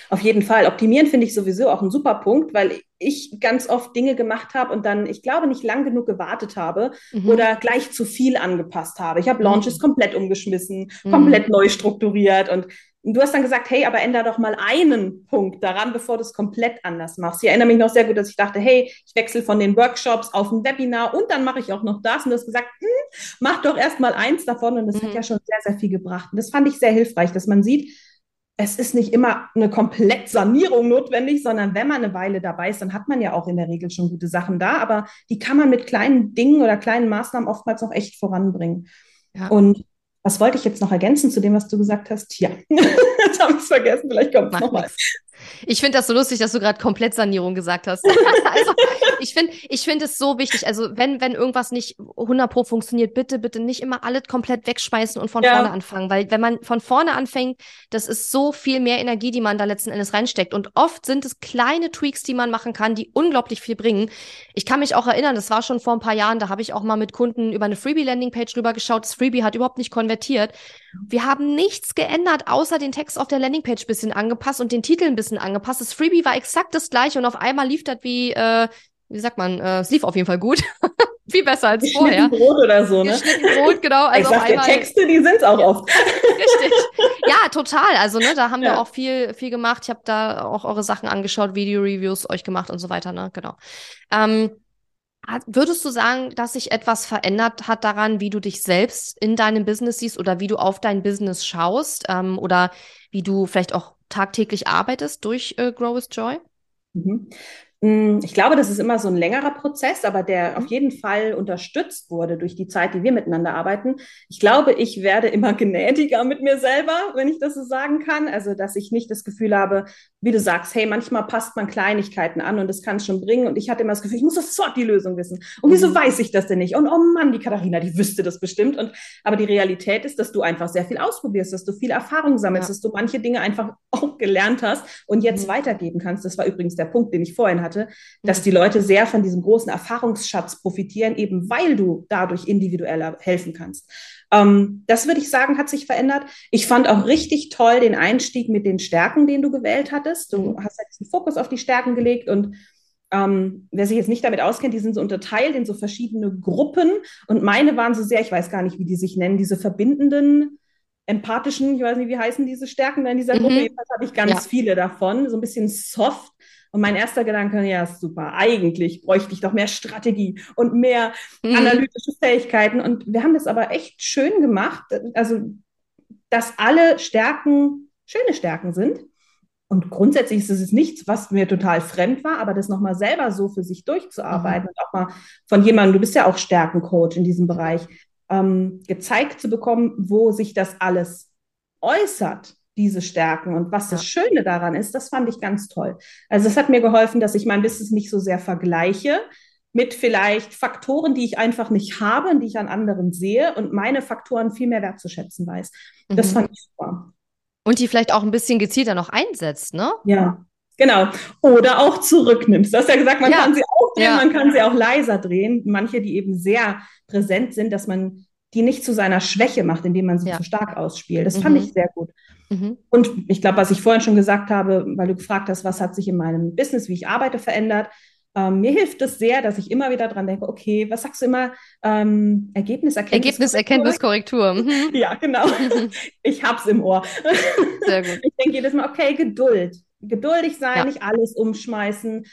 Auf jeden Fall. Optimieren finde ich sowieso auch ein super Punkt, weil ich ganz oft Dinge gemacht habe und dann, ich glaube, nicht lang genug gewartet habe mhm. oder gleich zu viel angepasst habe. Ich habe Launches mhm. komplett umgeschmissen, mhm. komplett neu strukturiert und du hast dann gesagt, hey, aber ändere doch mal einen Punkt daran, bevor du es komplett anders machst. Ich erinnere mich noch sehr gut, dass ich dachte, hey, ich wechsle von den Workshops auf ein Webinar und dann mache ich auch noch das. Und du hast gesagt, hm, mach doch erst mal eins davon. Und das hat mhm. ja schon sehr, sehr viel gebracht. Und das fand ich sehr hilfreich, dass man sieht, es ist nicht immer eine komplett Sanierung notwendig, sondern wenn man eine Weile dabei ist, dann hat man ja auch in der Regel schon gute Sachen da, aber die kann man mit kleinen Dingen oder kleinen Maßnahmen oftmals noch echt voranbringen. Ja. Und was wollte ich jetzt noch ergänzen zu dem, was du gesagt hast? Ja, jetzt habe ich es vergessen, vielleicht kommt es nochmal. Ich finde das so lustig, dass du gerade komplett Sanierung gesagt hast. also, ich finde ich finde es so wichtig. Also, wenn, wenn irgendwas nicht 100 pro funktioniert, bitte, bitte nicht immer alles komplett wegschmeißen und von ja. vorne anfangen. Weil, wenn man von vorne anfängt, das ist so viel mehr Energie, die man da letzten Endes reinsteckt. Und oft sind es kleine Tweaks, die man machen kann, die unglaublich viel bringen. Ich kann mich auch erinnern, das war schon vor ein paar Jahren, da habe ich auch mal mit Kunden über eine Freebie-Landing-Page rüber geschaut. Das Freebie hat überhaupt nicht konvertiert. Wir haben nichts geändert, außer den Text auf der Landing-Page bisschen angepasst und den Titel ein bisschen angepasst. Das Freebie war exakt das gleiche und auf einmal lief das wie, äh, wie sagt man, äh, es lief auf jeden Fall gut. Viel besser als vorher. Brot oder so, ne? Brot, genau. Also ich sag, einmal, Texte, die sind's auch oft. Richtig. Ja, total. Also, ne, da haben ja. wir auch viel, viel gemacht. Ich habe da auch eure Sachen angeschaut, Video-Reviews euch gemacht und so weiter, ne? Genau. Ähm, Würdest du sagen, dass sich etwas verändert hat daran, wie du dich selbst in deinem Business siehst oder wie du auf dein Business schaust ähm, oder wie du vielleicht auch tagtäglich arbeitest durch äh, Grow with Joy? Mhm. Mm, ich glaube, das ist immer so ein längerer Prozess, aber der auf mhm. jeden Fall unterstützt wurde durch die Zeit, die wir miteinander arbeiten. Ich glaube, ich werde immer gnädiger mit mir selber, wenn ich das so sagen kann. Also, dass ich nicht das Gefühl habe, wie du sagst, hey, manchmal passt man Kleinigkeiten an und das kann es schon bringen. Und ich hatte immer das Gefühl, ich muss sofort die Lösung wissen. Und wieso mhm. weiß ich das denn nicht? Und oh Mann, die Katharina, die wüsste das bestimmt. Und aber die Realität ist, dass du einfach sehr viel ausprobierst, dass du viel Erfahrung sammelst, ja. dass du manche Dinge einfach auch gelernt hast und jetzt mhm. weitergeben kannst. Das war übrigens der Punkt, den ich vorhin hatte hatte, dass die Leute sehr von diesem großen Erfahrungsschatz profitieren, eben weil du dadurch individueller helfen kannst. Ähm, das würde ich sagen, hat sich verändert. Ich fand auch richtig toll den Einstieg mit den Stärken, den du gewählt hattest. Du hast ja diesen Fokus auf die Stärken gelegt und ähm, wer sich jetzt nicht damit auskennt, die sind so unterteilt in so verschiedene Gruppen und meine waren so sehr, ich weiß gar nicht, wie die sich nennen, diese verbindenden empathischen, ich weiß nicht, wie heißen diese Stärken in dieser Gruppe. Mhm. Jedenfalls habe ich ganz ja. viele davon, so ein bisschen soft. Und mein erster Gedanke, ja, super, eigentlich bräuchte ich doch mehr Strategie und mehr mhm. analytische Fähigkeiten. Und wir haben das aber echt schön gemacht, also dass alle Stärken schöne Stärken sind. Und grundsätzlich ist es nichts, was mir total fremd war, aber das nochmal selber so für sich durchzuarbeiten mhm. und auch mal von jemandem, du bist ja auch Stärkencoach in diesem Bereich, ähm, gezeigt zu bekommen, wo sich das alles äußert diese Stärken und was das Schöne daran ist, das fand ich ganz toll. Also es hat mir geholfen, dass ich mein Business nicht so sehr vergleiche mit vielleicht Faktoren, die ich einfach nicht habe und die ich an anderen sehe und meine Faktoren viel mehr wertzuschätzen weiß. Das mhm. fand ich super. Und die vielleicht auch ein bisschen gezielter noch einsetzt, ne? Ja, Genau. Oder auch zurücknimmst. Du hast ja gesagt, man ja. kann sie aufdrehen, ja. man kann sie auch leiser drehen. Manche, die eben sehr präsent sind, dass man die nicht zu seiner Schwäche macht, indem man sie ja. zu stark ausspielt. Das mhm. fand ich sehr gut. Mhm. Und ich glaube, was ich vorhin schon gesagt habe, weil du gefragt hast, was hat sich in meinem Business, wie ich arbeite, verändert. Ähm, mir hilft es sehr, dass ich immer wieder dran denke, okay, was sagst du immer? Ähm, Ergebnis, Erkenntnis, Ergebnis, Erkenntniskorrektur. Mhm. Ja, genau. ich hab's im Ohr. Sehr gut. Ich denke jedes Mal, okay, Geduld geduldig sein, ja. nicht alles umschmeißen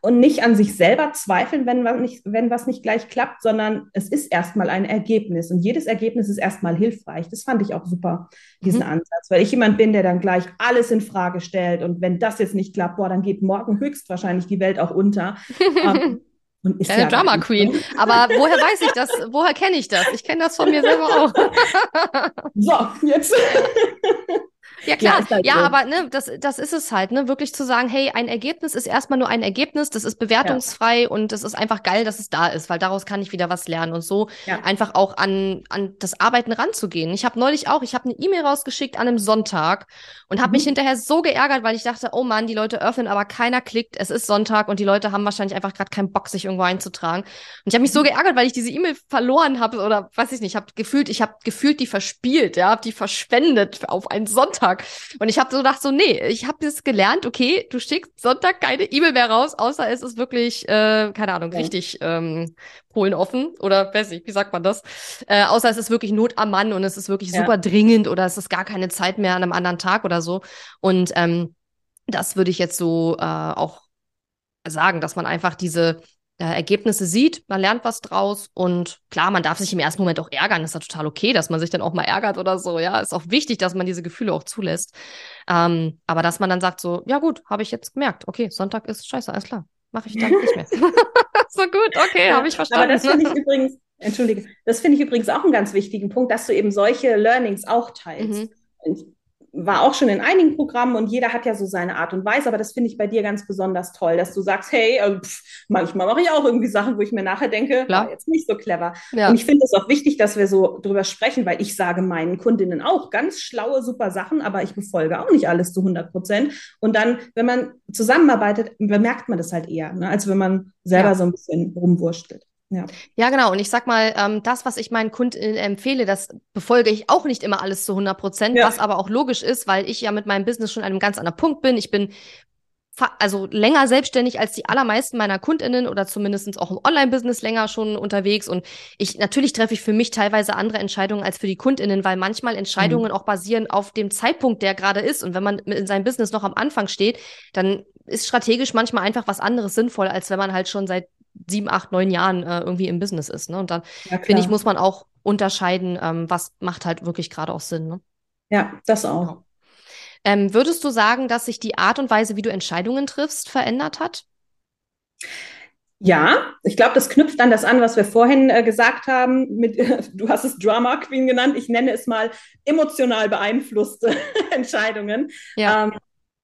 und nicht an sich selber zweifeln, wenn was, nicht, wenn was nicht gleich klappt, sondern es ist erstmal ein Ergebnis und jedes Ergebnis ist erstmal hilfreich. Das fand ich auch super, diesen mhm. Ansatz, weil ich jemand bin, der dann gleich alles in Frage stellt und wenn das jetzt nicht klappt, boah, dann geht morgen höchstwahrscheinlich die Welt auch unter. Ähm, und ist Eine ja Drama Queen. Aber woher weiß ich das? Woher kenne ich das? Ich kenne das von mir selber auch. so, jetzt. Ja, klar. Ja, halt ja so. aber ne, das, das ist es halt, ne? Wirklich zu sagen, hey, ein Ergebnis ist erstmal nur ein Ergebnis, das ist bewertungsfrei ja. und es ist einfach geil, dass es da ist, weil daraus kann ich wieder was lernen und so ja. einfach auch an, an das Arbeiten ranzugehen. Ich habe neulich auch, ich habe eine E-Mail rausgeschickt an einem Sonntag und habe mhm. mich hinterher so geärgert, weil ich dachte, oh Mann, die Leute öffnen, aber keiner klickt, es ist Sonntag und die Leute haben wahrscheinlich einfach gerade keinen Bock, sich irgendwo einzutragen. Und ich habe mich so mhm. geärgert, weil ich diese E-Mail verloren habe oder weiß ich nicht, habe gefühlt, ich habe gefühlt die verspielt, ja, habe die verschwendet auf einen Sonntag. Sonntag. Und ich habe so gedacht, so, nee, ich habe jetzt gelernt, okay, du schickst Sonntag keine E-Mail mehr raus, außer es ist wirklich, äh, keine Ahnung, ja. richtig ähm, Polen offen oder weiß ich, wie sagt man das? Äh, außer es ist wirklich Not am Mann und es ist wirklich ja. super dringend oder es ist gar keine Zeit mehr an einem anderen Tag oder so. Und ähm, das würde ich jetzt so äh, auch sagen, dass man einfach diese Ergebnisse sieht, man lernt was draus und klar, man darf sich im ersten Moment auch ärgern, ist ja total okay, dass man sich dann auch mal ärgert oder so, ja, ist auch wichtig, dass man diese Gefühle auch zulässt, ähm, aber dass man dann sagt so, ja gut, habe ich jetzt gemerkt, okay, Sonntag ist scheiße, alles klar, mache ich dann nicht mehr. so gut, okay, ja, habe ich verstanden. Aber das finde ich übrigens, entschuldige, das finde ich übrigens auch einen ganz wichtigen Punkt, dass du eben solche Learnings auch teilst. Mhm war auch schon in einigen Programmen und jeder hat ja so seine Art und Weise, aber das finde ich bei dir ganz besonders toll, dass du sagst, hey, äh, pff, manchmal mache ich auch irgendwie Sachen, wo ich mir nachher denke, Klar. jetzt nicht so clever. Ja. Und ich finde es auch wichtig, dass wir so drüber sprechen, weil ich sage meinen Kundinnen auch ganz schlaue, super Sachen, aber ich befolge auch nicht alles zu 100 Prozent. Und dann, wenn man zusammenarbeitet, bemerkt man das halt eher, ne, als wenn man selber ja. so ein bisschen rumwurstelt. Ja. ja, genau. Und ich sag mal, ähm, das, was ich meinen Kunden empfehle, das befolge ich auch nicht immer alles zu 100 Prozent, ja. was aber auch logisch ist, weil ich ja mit meinem Business schon an einem ganz anderen Punkt bin. Ich bin also länger selbstständig als die allermeisten meiner Kundinnen oder zumindest auch im Online-Business länger schon unterwegs. Und ich natürlich treffe ich für mich teilweise andere Entscheidungen als für die Kundinnen, weil manchmal Entscheidungen mhm. auch basieren auf dem Zeitpunkt, der gerade ist. Und wenn man in seinem Business noch am Anfang steht, dann ist strategisch manchmal einfach was anderes sinnvoll, als wenn man halt schon seit sieben, acht, neun Jahren äh, irgendwie im Business ist. Ne? Und dann, ja, finde ich, muss man auch unterscheiden, ähm, was macht halt wirklich gerade auch Sinn. Ne? Ja, das auch. Genau. Ähm, würdest du sagen, dass sich die Art und Weise, wie du Entscheidungen triffst, verändert hat? Ja, ich glaube, das knüpft an das an, was wir vorhin äh, gesagt haben. Mit, äh, du hast es Drama Queen genannt. Ich nenne es mal emotional beeinflusste Entscheidungen. Ja. Ähm,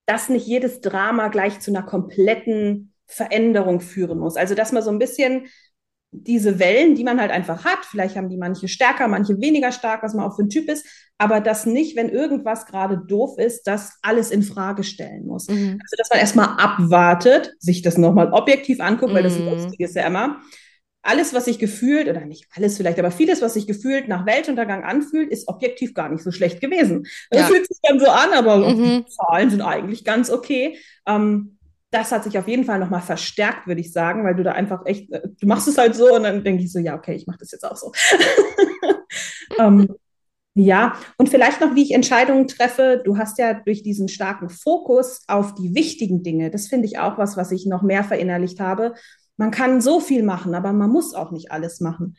dass nicht jedes Drama gleich zu einer kompletten Veränderung führen muss. Also, dass man so ein bisschen diese Wellen, die man halt einfach hat, vielleicht haben die manche stärker, manche weniger stark, was man auch für ein Typ ist, aber dass nicht, wenn irgendwas gerade doof ist, das alles in Frage stellen muss. Mhm. Also, dass man erstmal abwartet, sich das nochmal objektiv anguckt, mhm. weil das mhm. ist ja immer, alles, was sich gefühlt, oder nicht alles vielleicht, aber vieles, was sich gefühlt nach Weltuntergang anfühlt, ist objektiv gar nicht so schlecht gewesen. Das ja. fühlt sich dann so an, aber mhm. die Zahlen sind eigentlich ganz okay. Ähm, das hat sich auf jeden Fall nochmal verstärkt, würde ich sagen, weil du da einfach echt, äh, du machst es halt so und dann denke ich so, ja, okay, ich mache das jetzt auch so. ähm, ja, und vielleicht noch, wie ich Entscheidungen treffe. Du hast ja durch diesen starken Fokus auf die wichtigen Dinge, das finde ich auch was, was ich noch mehr verinnerlicht habe. Man kann so viel machen, aber man muss auch nicht alles machen.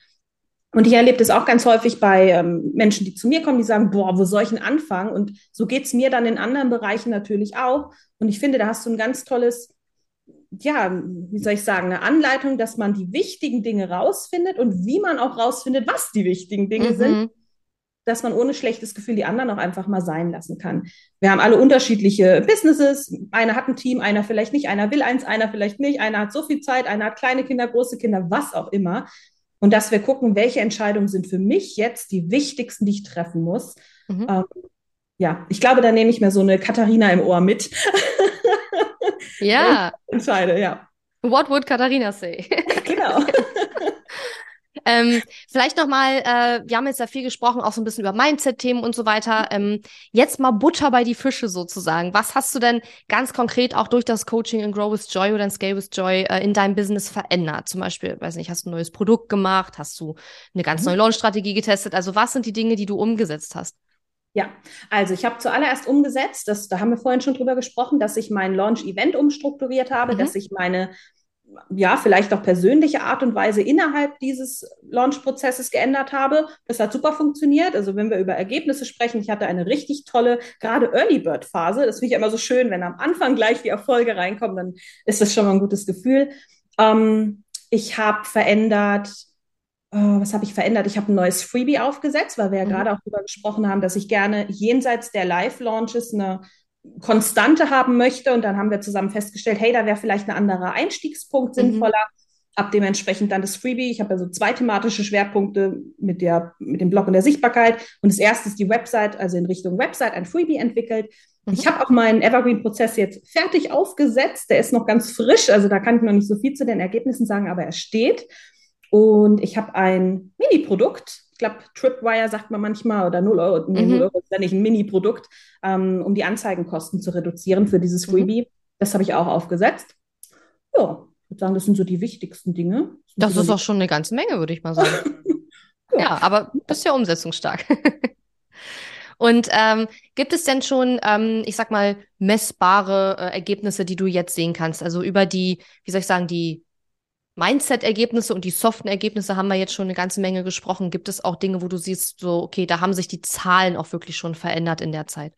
Und ich erlebe das auch ganz häufig bei ähm, Menschen, die zu mir kommen, die sagen, boah, wo soll ich denn anfangen? Und so geht es mir dann in anderen Bereichen natürlich auch. Und ich finde, da hast du ein ganz tolles, ja, wie soll ich sagen, eine Anleitung, dass man die wichtigen Dinge rausfindet und wie man auch rausfindet, was die wichtigen Dinge mhm. sind, dass man ohne schlechtes Gefühl die anderen auch einfach mal sein lassen kann. Wir haben alle unterschiedliche Businesses. Einer hat ein Team, einer vielleicht nicht, einer will eins, einer vielleicht nicht, einer hat so viel Zeit, einer hat kleine Kinder, große Kinder, was auch immer und dass wir gucken, welche Entscheidungen sind für mich jetzt die wichtigsten, die ich treffen muss. Mhm. Ähm, ja, ich glaube, da nehme ich mir so eine Katharina im Ohr mit. ja. entscheide, ja. What would Katharina say? genau. Ähm, vielleicht nochmal, äh, wir haben jetzt ja viel gesprochen, auch so ein bisschen über Mindset-Themen und so weiter. Ähm, jetzt mal Butter bei die Fische sozusagen. Was hast du denn ganz konkret auch durch das Coaching in Grow with Joy oder in Scale with Joy äh, in deinem Business verändert? Zum Beispiel, weiß nicht, hast du ein neues Produkt gemacht? Hast du eine ganz mhm. neue Launch-Strategie getestet? Also was sind die Dinge, die du umgesetzt hast? Ja, also ich habe zuallererst umgesetzt, das, da haben wir vorhin schon drüber gesprochen, dass ich mein Launch-Event umstrukturiert habe, mhm. dass ich meine ja, vielleicht auch persönliche Art und Weise innerhalb dieses Launch-Prozesses geändert habe. Das hat super funktioniert. Also wenn wir über Ergebnisse sprechen, ich hatte eine richtig tolle, gerade Early Bird Phase. Das finde ich immer so schön, wenn am Anfang gleich die Erfolge reinkommen, dann ist das schon mal ein gutes Gefühl. Ähm, ich habe verändert, äh, was habe ich verändert? Ich habe ein neues Freebie aufgesetzt, weil wir ja mhm. gerade auch darüber gesprochen haben, dass ich gerne jenseits der Live-Launches eine Konstante haben möchte. Und dann haben wir zusammen festgestellt, hey, da wäre vielleicht ein anderer Einstiegspunkt mhm. sinnvoller. Mhm. Ab dementsprechend dann das Freebie. Ich habe also zwei thematische Schwerpunkte mit, der, mit dem Blog und der Sichtbarkeit. Und das erste ist die Website, also in Richtung Website ein Freebie entwickelt. Mhm. Ich habe auch meinen Evergreen-Prozess jetzt fertig aufgesetzt. Der ist noch ganz frisch, also da kann ich noch nicht so viel zu den Ergebnissen sagen, aber er steht. Und ich habe ein Mini-Produkt, ich glaube, Tripwire sagt man manchmal, oder 0 Euro, nee, mhm. 0 Euro ist ja nicht ein Mini-Produkt, ähm, um die Anzeigenkosten zu reduzieren für dieses mhm. Freebie. Mhm. Das habe ich auch aufgesetzt. Ja, ich würde sagen, das sind so die wichtigsten Dinge. Das, das ist auch schon eine ganze Menge, würde ich mal sagen. ja. ja, aber bist ja umsetzungsstark. Und ähm, gibt es denn schon, ähm, ich sag mal, messbare äh, Ergebnisse, die du jetzt sehen kannst? Also über die, wie soll ich sagen, die Mindset-Ergebnisse und die soften Ergebnisse haben wir jetzt schon eine ganze Menge gesprochen. Gibt es auch Dinge, wo du siehst, so, okay, da haben sich die Zahlen auch wirklich schon verändert in der Zeit?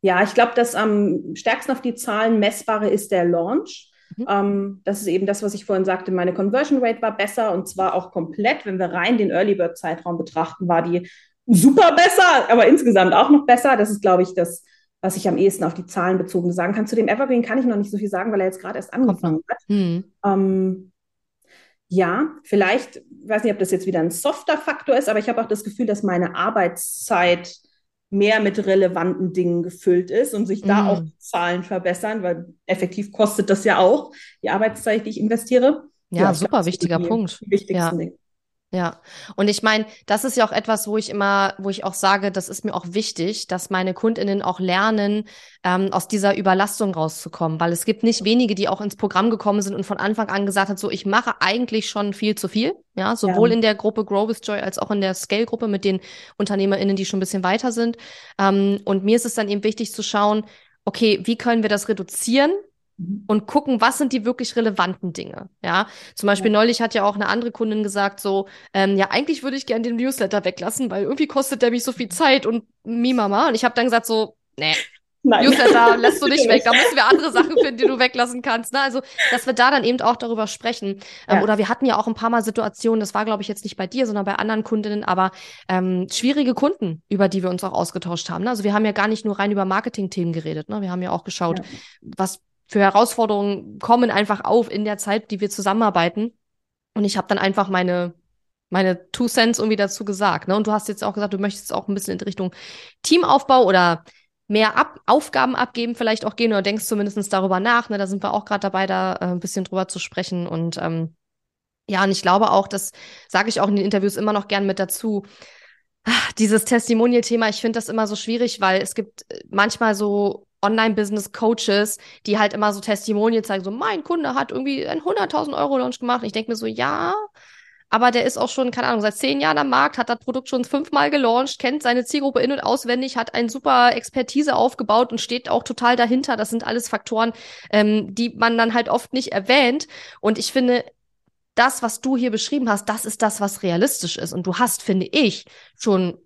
Ja, ich glaube, dass am stärksten auf die Zahlen messbare ist der Launch. Mhm. Ähm, das ist eben das, was ich vorhin sagte. Meine Conversion Rate war besser und zwar auch komplett. Wenn wir rein den Early Bird Zeitraum betrachten, war die super besser, aber insgesamt auch noch besser. Das ist, glaube ich, das, was ich am ehesten auf die Zahlen bezogen sagen kann. Zu dem Evergreen kann ich noch nicht so viel sagen, weil er jetzt gerade erst angefangen hat. Hm. Ähm, ja, vielleicht, ich weiß nicht, ob das jetzt wieder ein softer Faktor ist, aber ich habe auch das Gefühl, dass meine Arbeitszeit mehr mit relevanten Dingen gefüllt ist und sich da mm. auch Zahlen verbessern, weil effektiv kostet das ja auch die Arbeitszeit, die ich investiere. Ja, ja super wichtiger Punkt. Die wichtigsten ja. Dinge. Ja, und ich meine, das ist ja auch etwas, wo ich immer, wo ich auch sage, das ist mir auch wichtig, dass meine KundInnen auch lernen, ähm, aus dieser Überlastung rauszukommen, weil es gibt nicht wenige, die auch ins Programm gekommen sind und von Anfang an gesagt hat, so ich mache eigentlich schon viel zu viel, ja, sowohl ja. in der Gruppe Grow with Joy als auch in der Scale-Gruppe mit den UnternehmerInnen, die schon ein bisschen weiter sind. Ähm, und mir ist es dann eben wichtig zu schauen, okay, wie können wir das reduzieren? Mhm. und gucken, was sind die wirklich relevanten Dinge. Ja, zum Beispiel ja. neulich hat ja auch eine andere Kundin gesagt, so, ähm, ja, eigentlich würde ich gerne den Newsletter weglassen, weil irgendwie kostet der mich so viel Zeit und Mimama. Und ich habe dann gesagt, so, nee, Nein. Newsletter lässt du nicht weg. Da müssen wir andere Sachen finden, die du weglassen kannst. Ne? Also, dass wir da dann eben auch darüber sprechen. Ähm, ja. Ähm, oder wir hatten ja auch ein paar Mal Situationen, das war, glaube ich, jetzt nicht bei dir, sondern bei anderen Kundinnen, aber ähm, schwierige Kunden, über die wir uns auch ausgetauscht haben. Ne? Also wir haben ja gar nicht nur rein über Marketing-Themen geredet. Ne? Wir haben ja auch geschaut, ja. was für Herausforderungen kommen einfach auf in der Zeit, die wir zusammenarbeiten. Und ich habe dann einfach meine meine Two Cents irgendwie dazu gesagt. Ne? Und du hast jetzt auch gesagt, du möchtest auch ein bisschen in Richtung Teamaufbau oder mehr Ab Aufgaben abgeben, vielleicht auch gehen oder denkst zumindest darüber nach. Ne? Da sind wir auch gerade dabei, da äh, ein bisschen drüber zu sprechen. Und ähm, ja, und ich glaube auch, das sage ich auch in den Interviews immer noch gern mit dazu. Ach, dieses Testimonial-Thema, ich finde das immer so schwierig, weil es gibt äh, manchmal so Online-Business-Coaches, die halt immer so Testimonial zeigen, so mein Kunde hat irgendwie einen 100.000 Euro Launch gemacht. Ich denke mir so, ja, aber der ist auch schon, keine Ahnung, seit zehn Jahren am Markt, hat das Produkt schon fünfmal gelauncht, kennt seine Zielgruppe in- und auswendig, hat eine super Expertise aufgebaut und steht auch total dahinter. Das sind alles Faktoren, ähm, die man dann halt oft nicht erwähnt. Und ich finde, das, was du hier beschrieben hast, das ist das, was realistisch ist. Und du hast, finde ich, schon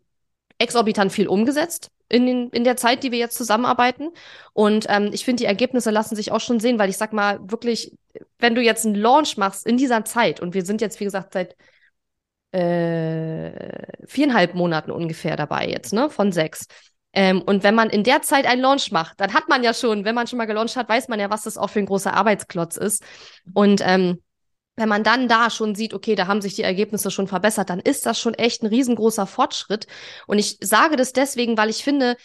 exorbitant viel umgesetzt in, den, in der Zeit, die wir jetzt zusammenarbeiten. Und ähm, ich finde, die Ergebnisse lassen sich auch schon sehen, weil ich sag mal, wirklich, wenn du jetzt einen Launch machst in dieser Zeit, und wir sind jetzt, wie gesagt, seit äh, viereinhalb Monaten ungefähr dabei jetzt, ne, von sechs. Ähm, und wenn man in der Zeit einen Launch macht, dann hat man ja schon, wenn man schon mal gelauncht hat, weiß man ja, was das auch für ein großer Arbeitsklotz ist. Und ähm, wenn man dann da schon sieht, okay, da haben sich die Ergebnisse schon verbessert, dann ist das schon echt ein riesengroßer Fortschritt. Und ich sage das deswegen, weil ich finde,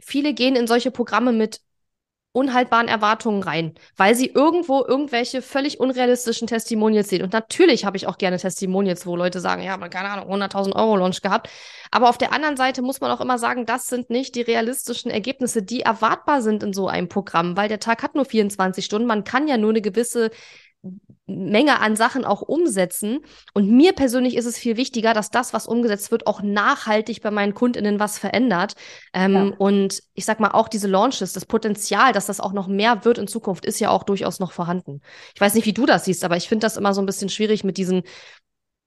viele gehen in solche Programme mit unhaltbaren Erwartungen rein, weil sie irgendwo irgendwelche völlig unrealistischen Testimonials sehen. Und natürlich habe ich auch gerne Testimonials, wo Leute sagen, ja, man keine Ahnung, 100.000 Euro Launch gehabt. Aber auf der anderen Seite muss man auch immer sagen, das sind nicht die realistischen Ergebnisse, die erwartbar sind in so einem Programm, weil der Tag hat nur 24 Stunden. Man kann ja nur eine gewisse Menge an Sachen auch umsetzen. Und mir persönlich ist es viel wichtiger, dass das, was umgesetzt wird, auch nachhaltig bei meinen KundInnen was verändert. Ähm, ja. Und ich sag mal, auch diese Launches, das Potenzial, dass das auch noch mehr wird in Zukunft, ist ja auch durchaus noch vorhanden. Ich weiß nicht, wie du das siehst, aber ich finde das immer so ein bisschen schwierig mit diesen,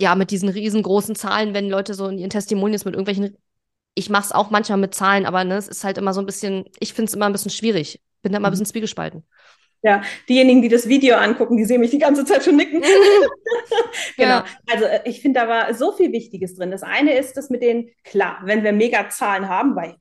ja, mit diesen riesengroßen Zahlen, wenn Leute so in ihren Testimonials mit irgendwelchen, ich mache es auch manchmal mit Zahlen, aber ne, es ist halt immer so ein bisschen, ich finde es immer ein bisschen schwierig. Bin da immer ein mhm. bisschen zwiegespalten. Ja, diejenigen, die das Video angucken, die sehen mich die ganze Zeit schon nicken. genau. Ja. Also äh, ich finde, da war so viel Wichtiges drin. Das eine ist das mit den, klar, wenn wir Mega-Zahlen haben, weil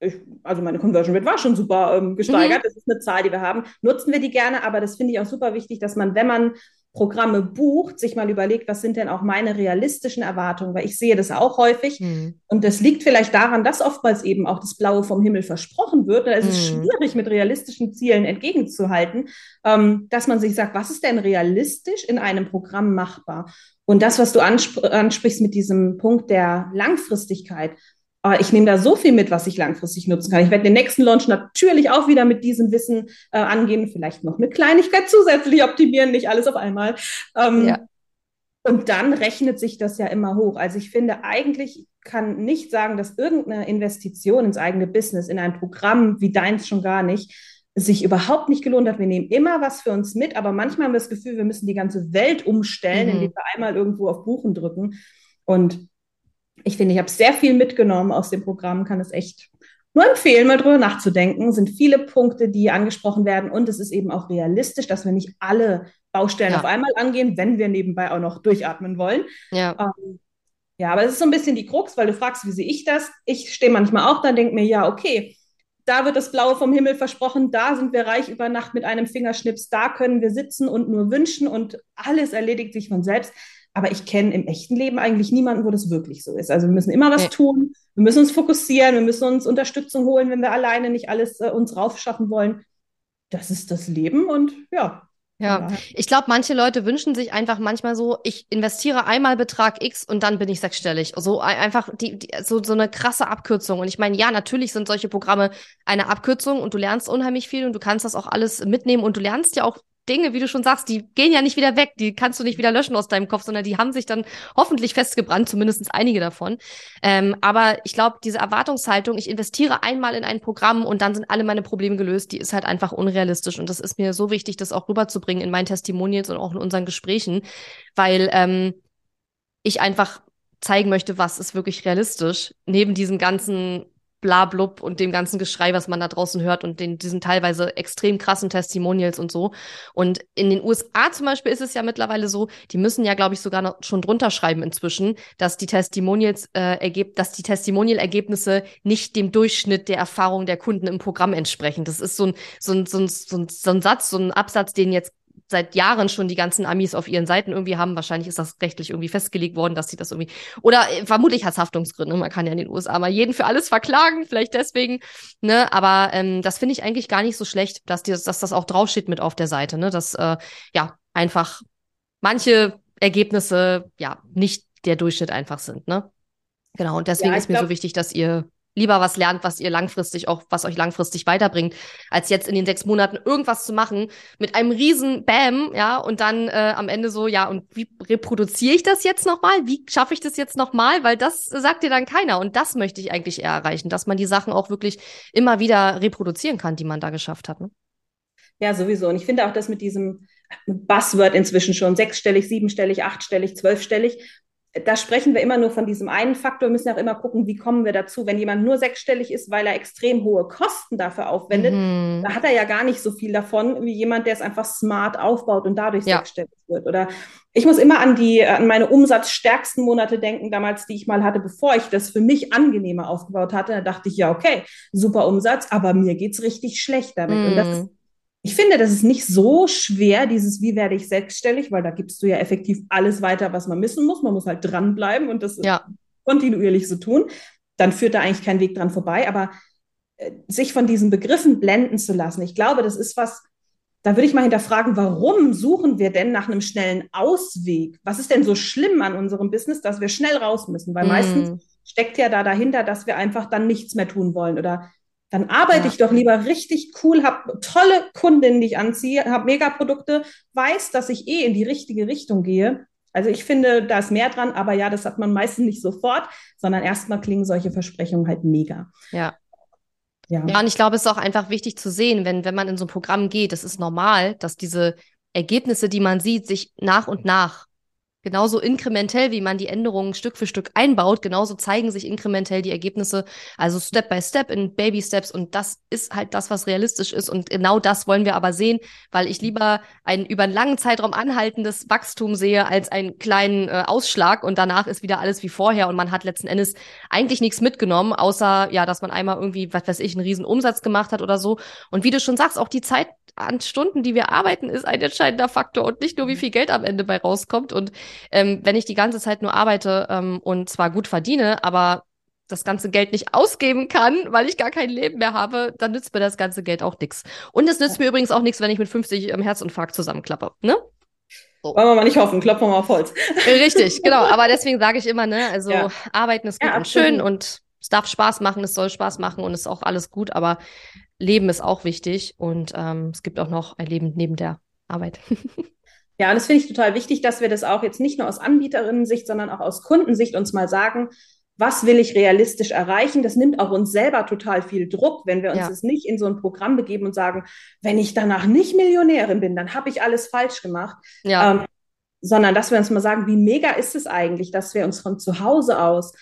ich, also meine Conversion Rate war schon super ähm, gesteigert. Mhm. Das ist eine Zahl, die wir haben. Nutzen wir die gerne, aber das finde ich auch super wichtig, dass man, wenn man Programme bucht, sich mal überlegt, was sind denn auch meine realistischen Erwartungen, weil ich sehe das auch häufig. Mhm. Und das liegt vielleicht daran, dass oftmals eben auch das Blaue vom Himmel versprochen wird. Da ist es mhm. schwierig, mit realistischen Zielen entgegenzuhalten, ähm, dass man sich sagt, was ist denn realistisch in einem Programm machbar? Und das, was du ansp ansprichst mit diesem Punkt der Langfristigkeit, aber ich nehme da so viel mit, was ich langfristig nutzen kann. Ich werde den nächsten Launch natürlich auch wieder mit diesem Wissen äh, angehen, vielleicht noch eine Kleinigkeit zusätzlich optimieren, nicht alles auf einmal. Ähm, ja. Und dann rechnet sich das ja immer hoch. Also ich finde, eigentlich kann nicht sagen, dass irgendeine Investition ins eigene Business, in ein Programm wie deins schon gar nicht, sich überhaupt nicht gelohnt hat. Wir nehmen immer was für uns mit, aber manchmal haben wir das Gefühl, wir müssen die ganze Welt umstellen, mhm. indem wir einmal irgendwo auf Buchen drücken. Und ich finde, ich habe sehr viel mitgenommen aus dem Programm, kann es echt nur empfehlen, mal drüber nachzudenken. Es sind viele Punkte, die angesprochen werden und es ist eben auch realistisch, dass wir nicht alle Baustellen ja. auf einmal angehen, wenn wir nebenbei auch noch durchatmen wollen. Ja. Ähm, ja, aber es ist so ein bisschen die Krux, weil du fragst, wie sehe ich das? Ich stehe manchmal auch da und denke mir, ja, okay, da wird das Blaue vom Himmel versprochen, da sind wir reich über Nacht mit einem Fingerschnips, da können wir sitzen und nur wünschen und alles erledigt sich von selbst. Aber ich kenne im echten Leben eigentlich niemanden, wo das wirklich so ist. Also wir müssen immer was tun, wir müssen uns fokussieren, wir müssen uns Unterstützung holen, wenn wir alleine nicht alles äh, uns raufschaffen wollen. Das ist das Leben und ja, ja, ich glaube, manche Leute wünschen sich einfach manchmal so, ich investiere einmal Betrag X und dann bin ich sechsstellig. So einfach die, die so, so eine krasse Abkürzung. Und ich meine, ja, natürlich sind solche Programme eine Abkürzung und du lernst unheimlich viel und du kannst das auch alles mitnehmen und du lernst ja auch Dinge, wie du schon sagst, die gehen ja nicht wieder weg, die kannst du nicht wieder löschen aus deinem Kopf, sondern die haben sich dann hoffentlich festgebrannt, zumindest einige davon. Ähm, aber ich glaube, diese Erwartungshaltung, ich investiere einmal in ein Programm und dann sind alle meine Probleme gelöst, die ist halt einfach unrealistisch. Und das ist mir so wichtig, das auch rüberzubringen in meinen Testimonials und auch in unseren Gesprächen, weil ähm, ich einfach zeigen möchte, was ist wirklich realistisch, neben diesen ganzen Blablub und dem ganzen Geschrei, was man da draußen hört und den, diesen teilweise extrem krassen Testimonials und so. Und in den USA zum Beispiel ist es ja mittlerweile so, die müssen ja, glaube ich, sogar noch schon drunter schreiben inzwischen, dass die Testimonials äh, ergeb dass die Testimonial-Ergebnisse nicht dem Durchschnitt der Erfahrung der Kunden im Programm entsprechen. Das ist so ein, so ein, so ein, so ein, so ein Satz, so ein Absatz, den jetzt seit Jahren schon die ganzen Amis auf ihren Seiten irgendwie haben. Wahrscheinlich ist das rechtlich irgendwie festgelegt worden, dass sie das irgendwie. Oder äh, vermutlich hat es Haftungsgründe. Man kann ja in den USA mal jeden für alles verklagen, vielleicht deswegen. Ne? Aber ähm, das finde ich eigentlich gar nicht so schlecht, dass, die, dass das auch draufsteht mit auf der Seite. Ne? Dass äh, ja einfach manche Ergebnisse ja nicht der Durchschnitt einfach sind. Ne? Genau. Und deswegen ja, ist mir glaub, so wichtig, dass ihr lieber was lernt, was ihr langfristig auch, was euch langfristig weiterbringt, als jetzt in den sechs Monaten irgendwas zu machen mit einem riesen Bam, ja, und dann äh, am Ende so, ja, und wie reproduziere ich das jetzt nochmal? Wie schaffe ich das jetzt nochmal? Weil das sagt dir dann keiner. Und das möchte ich eigentlich eher erreichen, dass man die Sachen auch wirklich immer wieder reproduzieren kann, die man da geschafft hat. Ne? Ja, sowieso. Und ich finde auch das mit diesem Buzzword inzwischen schon sechsstellig, siebenstellig, achtstellig, zwölfstellig da sprechen wir immer nur von diesem einen Faktor. Wir müssen auch immer gucken, wie kommen wir dazu. Wenn jemand nur sechsstellig ist, weil er extrem hohe Kosten dafür aufwendet, mhm. da hat er ja gar nicht so viel davon, wie jemand, der es einfach smart aufbaut und dadurch ja. sechsstellig wird. Oder ich muss immer an die, an meine umsatzstärksten Monate denken, damals, die ich mal hatte, bevor ich das für mich angenehmer aufgebaut hatte. Da dachte ich, ja, okay, super Umsatz, aber mir geht's richtig schlecht damit. Mhm. Und das ist ich finde, das ist nicht so schwer, dieses Wie werde ich selbstständig, weil da gibst du ja effektiv alles weiter, was man missen muss. Man muss halt dranbleiben und das ja. kontinuierlich so tun. Dann führt da eigentlich kein Weg dran vorbei. Aber äh, sich von diesen Begriffen blenden zu lassen. Ich glaube, das ist was, da würde ich mal hinterfragen, warum suchen wir denn nach einem schnellen Ausweg? Was ist denn so schlimm an unserem Business, dass wir schnell raus müssen? Weil mm. meistens steckt ja da dahinter, dass wir einfach dann nichts mehr tun wollen oder dann arbeite ja. ich doch lieber richtig cool, habe tolle Kundinnen, die ich anziehe, habe Megaprodukte, weiß, dass ich eh in die richtige Richtung gehe. Also ich finde, da ist mehr dran, aber ja, das hat man meistens nicht sofort, sondern erstmal klingen solche Versprechungen halt mega. Ja. Ja. ja, und ich glaube, es ist auch einfach wichtig zu sehen, wenn, wenn man in so ein Programm geht, es ist normal, dass diese Ergebnisse, die man sieht, sich nach und nach Genauso inkrementell, wie man die Änderungen Stück für Stück einbaut, genauso zeigen sich inkrementell die Ergebnisse, also Step by Step in Baby Steps. Und das ist halt das, was realistisch ist. Und genau das wollen wir aber sehen, weil ich lieber ein über einen langen Zeitraum anhaltendes Wachstum sehe, als einen kleinen äh, Ausschlag und danach ist wieder alles wie vorher und man hat letzten Endes eigentlich nichts mitgenommen, außer ja, dass man einmal irgendwie, was weiß ich, einen riesen Umsatz gemacht hat oder so. Und wie du schon sagst, auch die Zeit an Stunden, die wir arbeiten, ist ein entscheidender Faktor und nicht nur, wie viel Geld am Ende bei rauskommt. Und ähm, wenn ich die ganze Zeit nur arbeite ähm, und zwar gut verdiene, aber das ganze Geld nicht ausgeben kann, weil ich gar kein Leben mehr habe, dann nützt mir das ganze Geld auch nichts. Und es nützt mir übrigens auch nichts, wenn ich mit 50 im Herzinfarkt zusammenklappe, ne? So. Wollen wir mal nicht hoffen, klopfen wir mal auf Holz. Richtig, genau. Aber deswegen sage ich immer, ne, also ja. arbeiten ist gut ja, und schön und es darf Spaß machen, es soll Spaß machen und es ist auch alles gut, aber Leben ist auch wichtig und ähm, es gibt auch noch ein Leben neben der Arbeit. Ja, und das finde ich total wichtig, dass wir das auch jetzt nicht nur aus Anbieterinnen-Sicht, sondern auch aus Kundensicht uns mal sagen, was will ich realistisch erreichen? Das nimmt auch uns selber total viel Druck, wenn wir uns ja. das nicht in so ein Programm begeben und sagen, wenn ich danach nicht Millionärin bin, dann habe ich alles falsch gemacht. Ja. Ähm, sondern dass wir uns mal sagen, wie mega ist es eigentlich, dass wir uns von zu Hause aus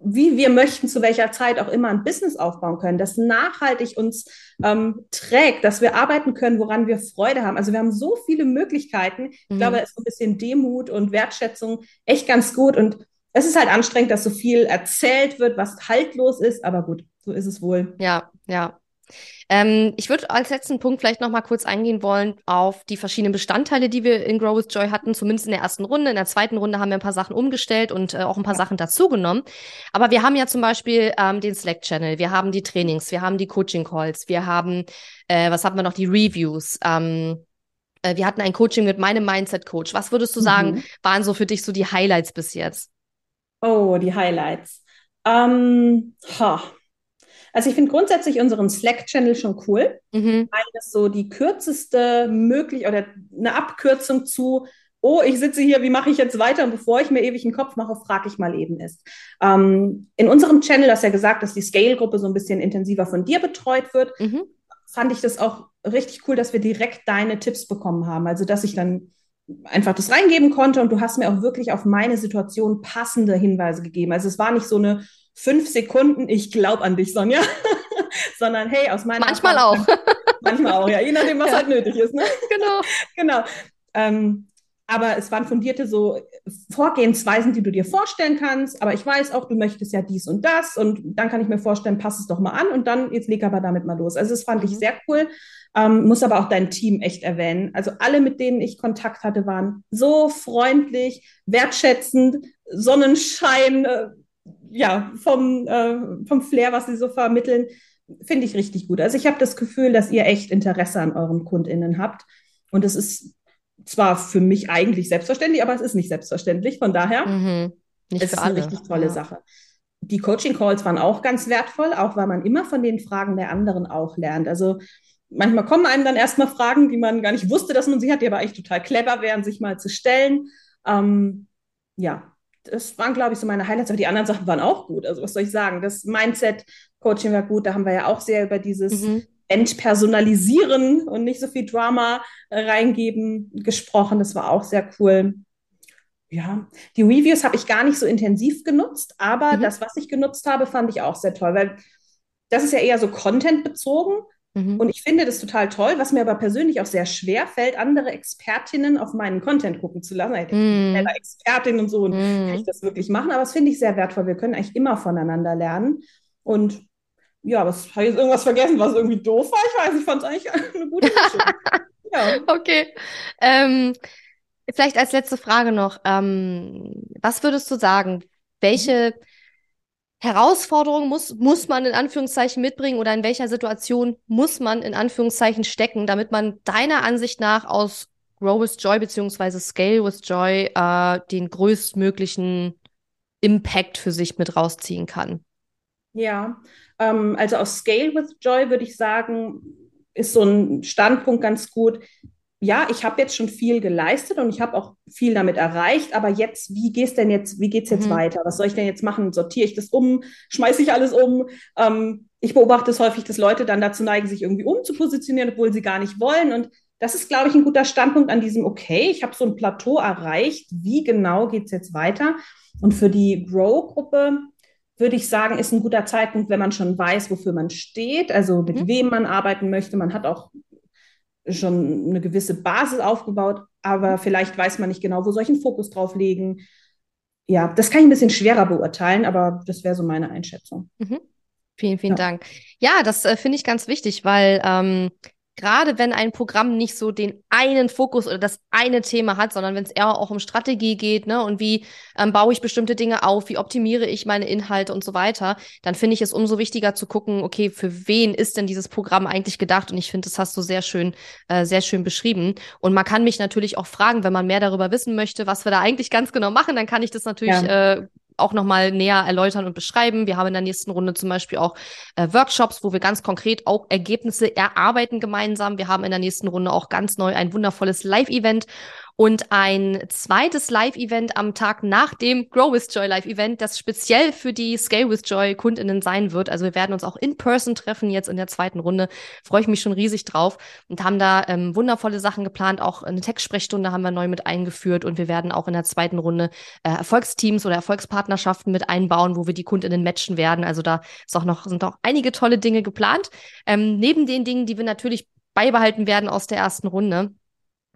wie wir möchten, zu welcher Zeit auch immer ein Business aufbauen können, das nachhaltig uns ähm, trägt, dass wir arbeiten können, woran wir Freude haben. Also wir haben so viele Möglichkeiten. Ich mhm. glaube, da ist so ein bisschen Demut und Wertschätzung echt ganz gut. Und es ist halt anstrengend, dass so viel erzählt wird, was haltlos ist, aber gut, so ist es wohl. Ja, ja. Ähm, ich würde als letzten Punkt vielleicht noch mal kurz eingehen wollen auf die verschiedenen Bestandteile, die wir in Grow with Joy hatten, zumindest in der ersten Runde. In der zweiten Runde haben wir ein paar Sachen umgestellt und äh, auch ein paar Sachen dazugenommen. Aber wir haben ja zum Beispiel ähm, den Slack-Channel, wir haben die Trainings, wir haben die Coaching-Calls, wir haben, äh, was haben wir noch, die Reviews. Ähm, äh, wir hatten ein Coaching mit meinem Mindset-Coach. Was würdest du sagen, mhm. waren so für dich so die Highlights bis jetzt? Oh, die Highlights. Ähm, ha. Also ich finde grundsätzlich unseren Slack-Channel schon cool, mhm. weil das so die kürzeste möglich oder eine Abkürzung zu oh, ich sitze hier, wie mache ich jetzt weiter? Und bevor ich mir ewig einen Kopf mache, frage ich mal eben ist. Ähm, in unserem Channel, hast du ja gesagt, dass die Scale-Gruppe so ein bisschen intensiver von dir betreut wird, mhm. fand ich das auch richtig cool, dass wir direkt deine Tipps bekommen haben. Also, dass ich dann einfach das reingeben konnte und du hast mir auch wirklich auf meine Situation passende Hinweise gegeben. Also es war nicht so eine fünf Sekunden, ich glaube an dich, Sonja, sondern hey, aus meiner Manchmal Erfahrung, auch. manchmal auch, ja, je nachdem, was ja. halt nötig ist. Ne? Genau. genau. Ähm, aber es waren fundierte so Vorgehensweisen, die du dir vorstellen kannst. Aber ich weiß auch, du möchtest ja dies und das. Und dann kann ich mir vorstellen, pass es doch mal an und dann jetzt leg aber damit mal los. Also das fand mhm. ich sehr cool. Ähm, muss aber auch dein Team echt erwähnen. Also alle, mit denen ich Kontakt hatte, waren so freundlich, wertschätzend, Sonnenschein, äh, ja, vom, äh, vom Flair, was sie so vermitteln, finde ich richtig gut. Also ich habe das Gefühl, dass ihr echt Interesse an euren KundInnen habt. Und es ist zwar für mich eigentlich selbstverständlich, aber es ist nicht selbstverständlich. Von daher mhm. nicht ist es eine richtig tolle ja. Sache. Die Coaching-Calls waren auch ganz wertvoll, auch weil man immer von den Fragen der anderen auch lernt. Also manchmal kommen einem dann erstmal Fragen, die man gar nicht wusste, dass man sie hat, die aber echt total clever wären, sich mal zu stellen. Ähm, ja, das waren, glaube ich, so meine Highlights, aber die anderen Sachen waren auch gut. Also was soll ich sagen? Das Mindset-Coaching war gut, da haben wir ja auch sehr über dieses mhm. Entpersonalisieren und nicht so viel Drama äh, reingeben gesprochen. Das war auch sehr cool. Ja, die Reviews habe ich gar nicht so intensiv genutzt, aber mhm. das, was ich genutzt habe, fand ich auch sehr toll, weil das ist ja eher so Content bezogen. Mhm. Und ich finde das total toll, was mir aber persönlich auch sehr schwer fällt, andere Expertinnen auf meinen Content gucken zu lassen. Ich bin mhm. Expertin und so und mhm. kann ich das wirklich machen, aber das finde ich sehr wertvoll. Wir können eigentlich immer voneinander lernen. Und ja, was habe ich jetzt irgendwas vergessen, was irgendwie doof war? Ich weiß, ich fand es eigentlich eine gute Mischung. ja. Okay. Ähm, vielleicht als letzte Frage noch. Ähm, was würdest du sagen? Welche Herausforderungen muss, muss man in Anführungszeichen mitbringen oder in welcher Situation muss man in Anführungszeichen stecken, damit man deiner Ansicht nach aus Grow with Joy beziehungsweise Scale with Joy äh, den größtmöglichen Impact für sich mit rausziehen kann? Ja, ähm, also aus Scale with Joy würde ich sagen, ist so ein Standpunkt ganz gut. Ja, ich habe jetzt schon viel geleistet und ich habe auch viel damit erreicht, aber jetzt, wie geht's denn jetzt, wie geht's jetzt mhm. weiter? Was soll ich denn jetzt machen? Sortiere ich das um? Schmeiße ich alles um? Ähm, ich beobachte es häufig, dass Leute dann dazu neigen, sich irgendwie umzupositionieren, obwohl sie gar nicht wollen. Und das ist, glaube ich, ein guter Standpunkt an diesem, okay, ich habe so ein Plateau erreicht, wie genau geht's jetzt weiter? Und für die Grow-Gruppe würde ich sagen, ist ein guter Zeitpunkt, wenn man schon weiß, wofür man steht, also mit mhm. wem man arbeiten möchte. Man hat auch schon eine gewisse Basis aufgebaut, aber vielleicht weiß man nicht genau, wo soll ich einen Fokus drauf legen. Ja, das kann ich ein bisschen schwerer beurteilen, aber das wäre so meine Einschätzung. Mhm. Vielen, vielen ja. Dank. Ja, das äh, finde ich ganz wichtig, weil ähm, gerade wenn ein Programm nicht so den einen Fokus oder das eine Thema hat, sondern wenn es eher auch um Strategie geht, ne, und wie ähm, baue ich bestimmte Dinge auf, wie optimiere ich meine Inhalte und so weiter, dann finde ich es umso wichtiger zu gucken, okay, für wen ist denn dieses Programm eigentlich gedacht? Und ich finde, das hast du sehr schön, äh, sehr schön beschrieben. Und man kann mich natürlich auch fragen, wenn man mehr darüber wissen möchte, was wir da eigentlich ganz genau machen, dann kann ich das natürlich ja. äh, auch nochmal näher erläutern und beschreiben. Wir haben in der nächsten Runde zum Beispiel auch äh, Workshops, wo wir ganz konkret auch Ergebnisse erarbeiten gemeinsam. Wir haben in der nächsten Runde auch ganz neu ein wundervolles Live-Event und ein zweites Live-Event am Tag nach dem Grow with Joy Live-Event, das speziell für die Scale with Joy Kundinnen sein wird. Also wir werden uns auch in Person treffen jetzt in der zweiten Runde. Freue ich mich schon riesig drauf und haben da ähm, wundervolle Sachen geplant. Auch eine Textsprechstunde haben wir neu mit eingeführt und wir werden auch in der zweiten Runde äh, Erfolgsteams oder Erfolgspartnerschaften mit einbauen, wo wir die Kundinnen matchen werden. Also da ist auch noch, sind auch einige tolle Dinge geplant. Ähm, neben den Dingen, die wir natürlich beibehalten werden aus der ersten Runde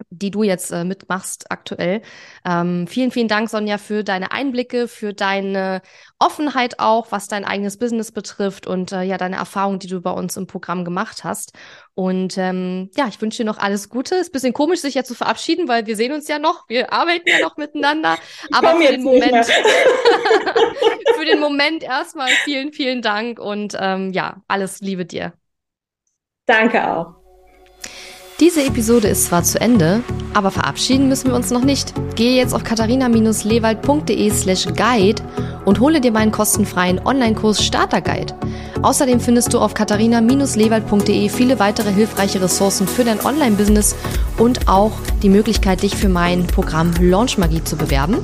die du jetzt äh, mitmachst aktuell. Ähm, vielen, vielen Dank, Sonja, für deine Einblicke, für deine Offenheit auch, was dein eigenes Business betrifft und äh, ja, deine Erfahrungen, die du bei uns im Programm gemacht hast. Und ähm, ja, ich wünsche dir noch alles Gute. Ist ein bisschen komisch, sich ja zu verabschieden, weil wir sehen uns ja noch, wir arbeiten ja noch miteinander. Aber für den Moment, für den Moment erstmal vielen, vielen Dank und ähm, ja, alles Liebe dir. Danke auch. Diese Episode ist zwar zu Ende, aber verabschieden müssen wir uns noch nicht. Gehe jetzt auf katharina-lewald.de slash guide und hole dir meinen kostenfreien Online-Kurs Starter Guide. Außerdem findest du auf katharina-lewald.de viele weitere hilfreiche Ressourcen für dein Online-Business und auch die Möglichkeit, dich für mein Programm Launch Magie zu bewerben.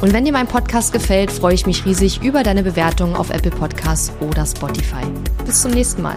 Und wenn dir mein Podcast gefällt, freue ich mich riesig über deine Bewertung auf Apple Podcasts oder Spotify. Bis zum nächsten Mal.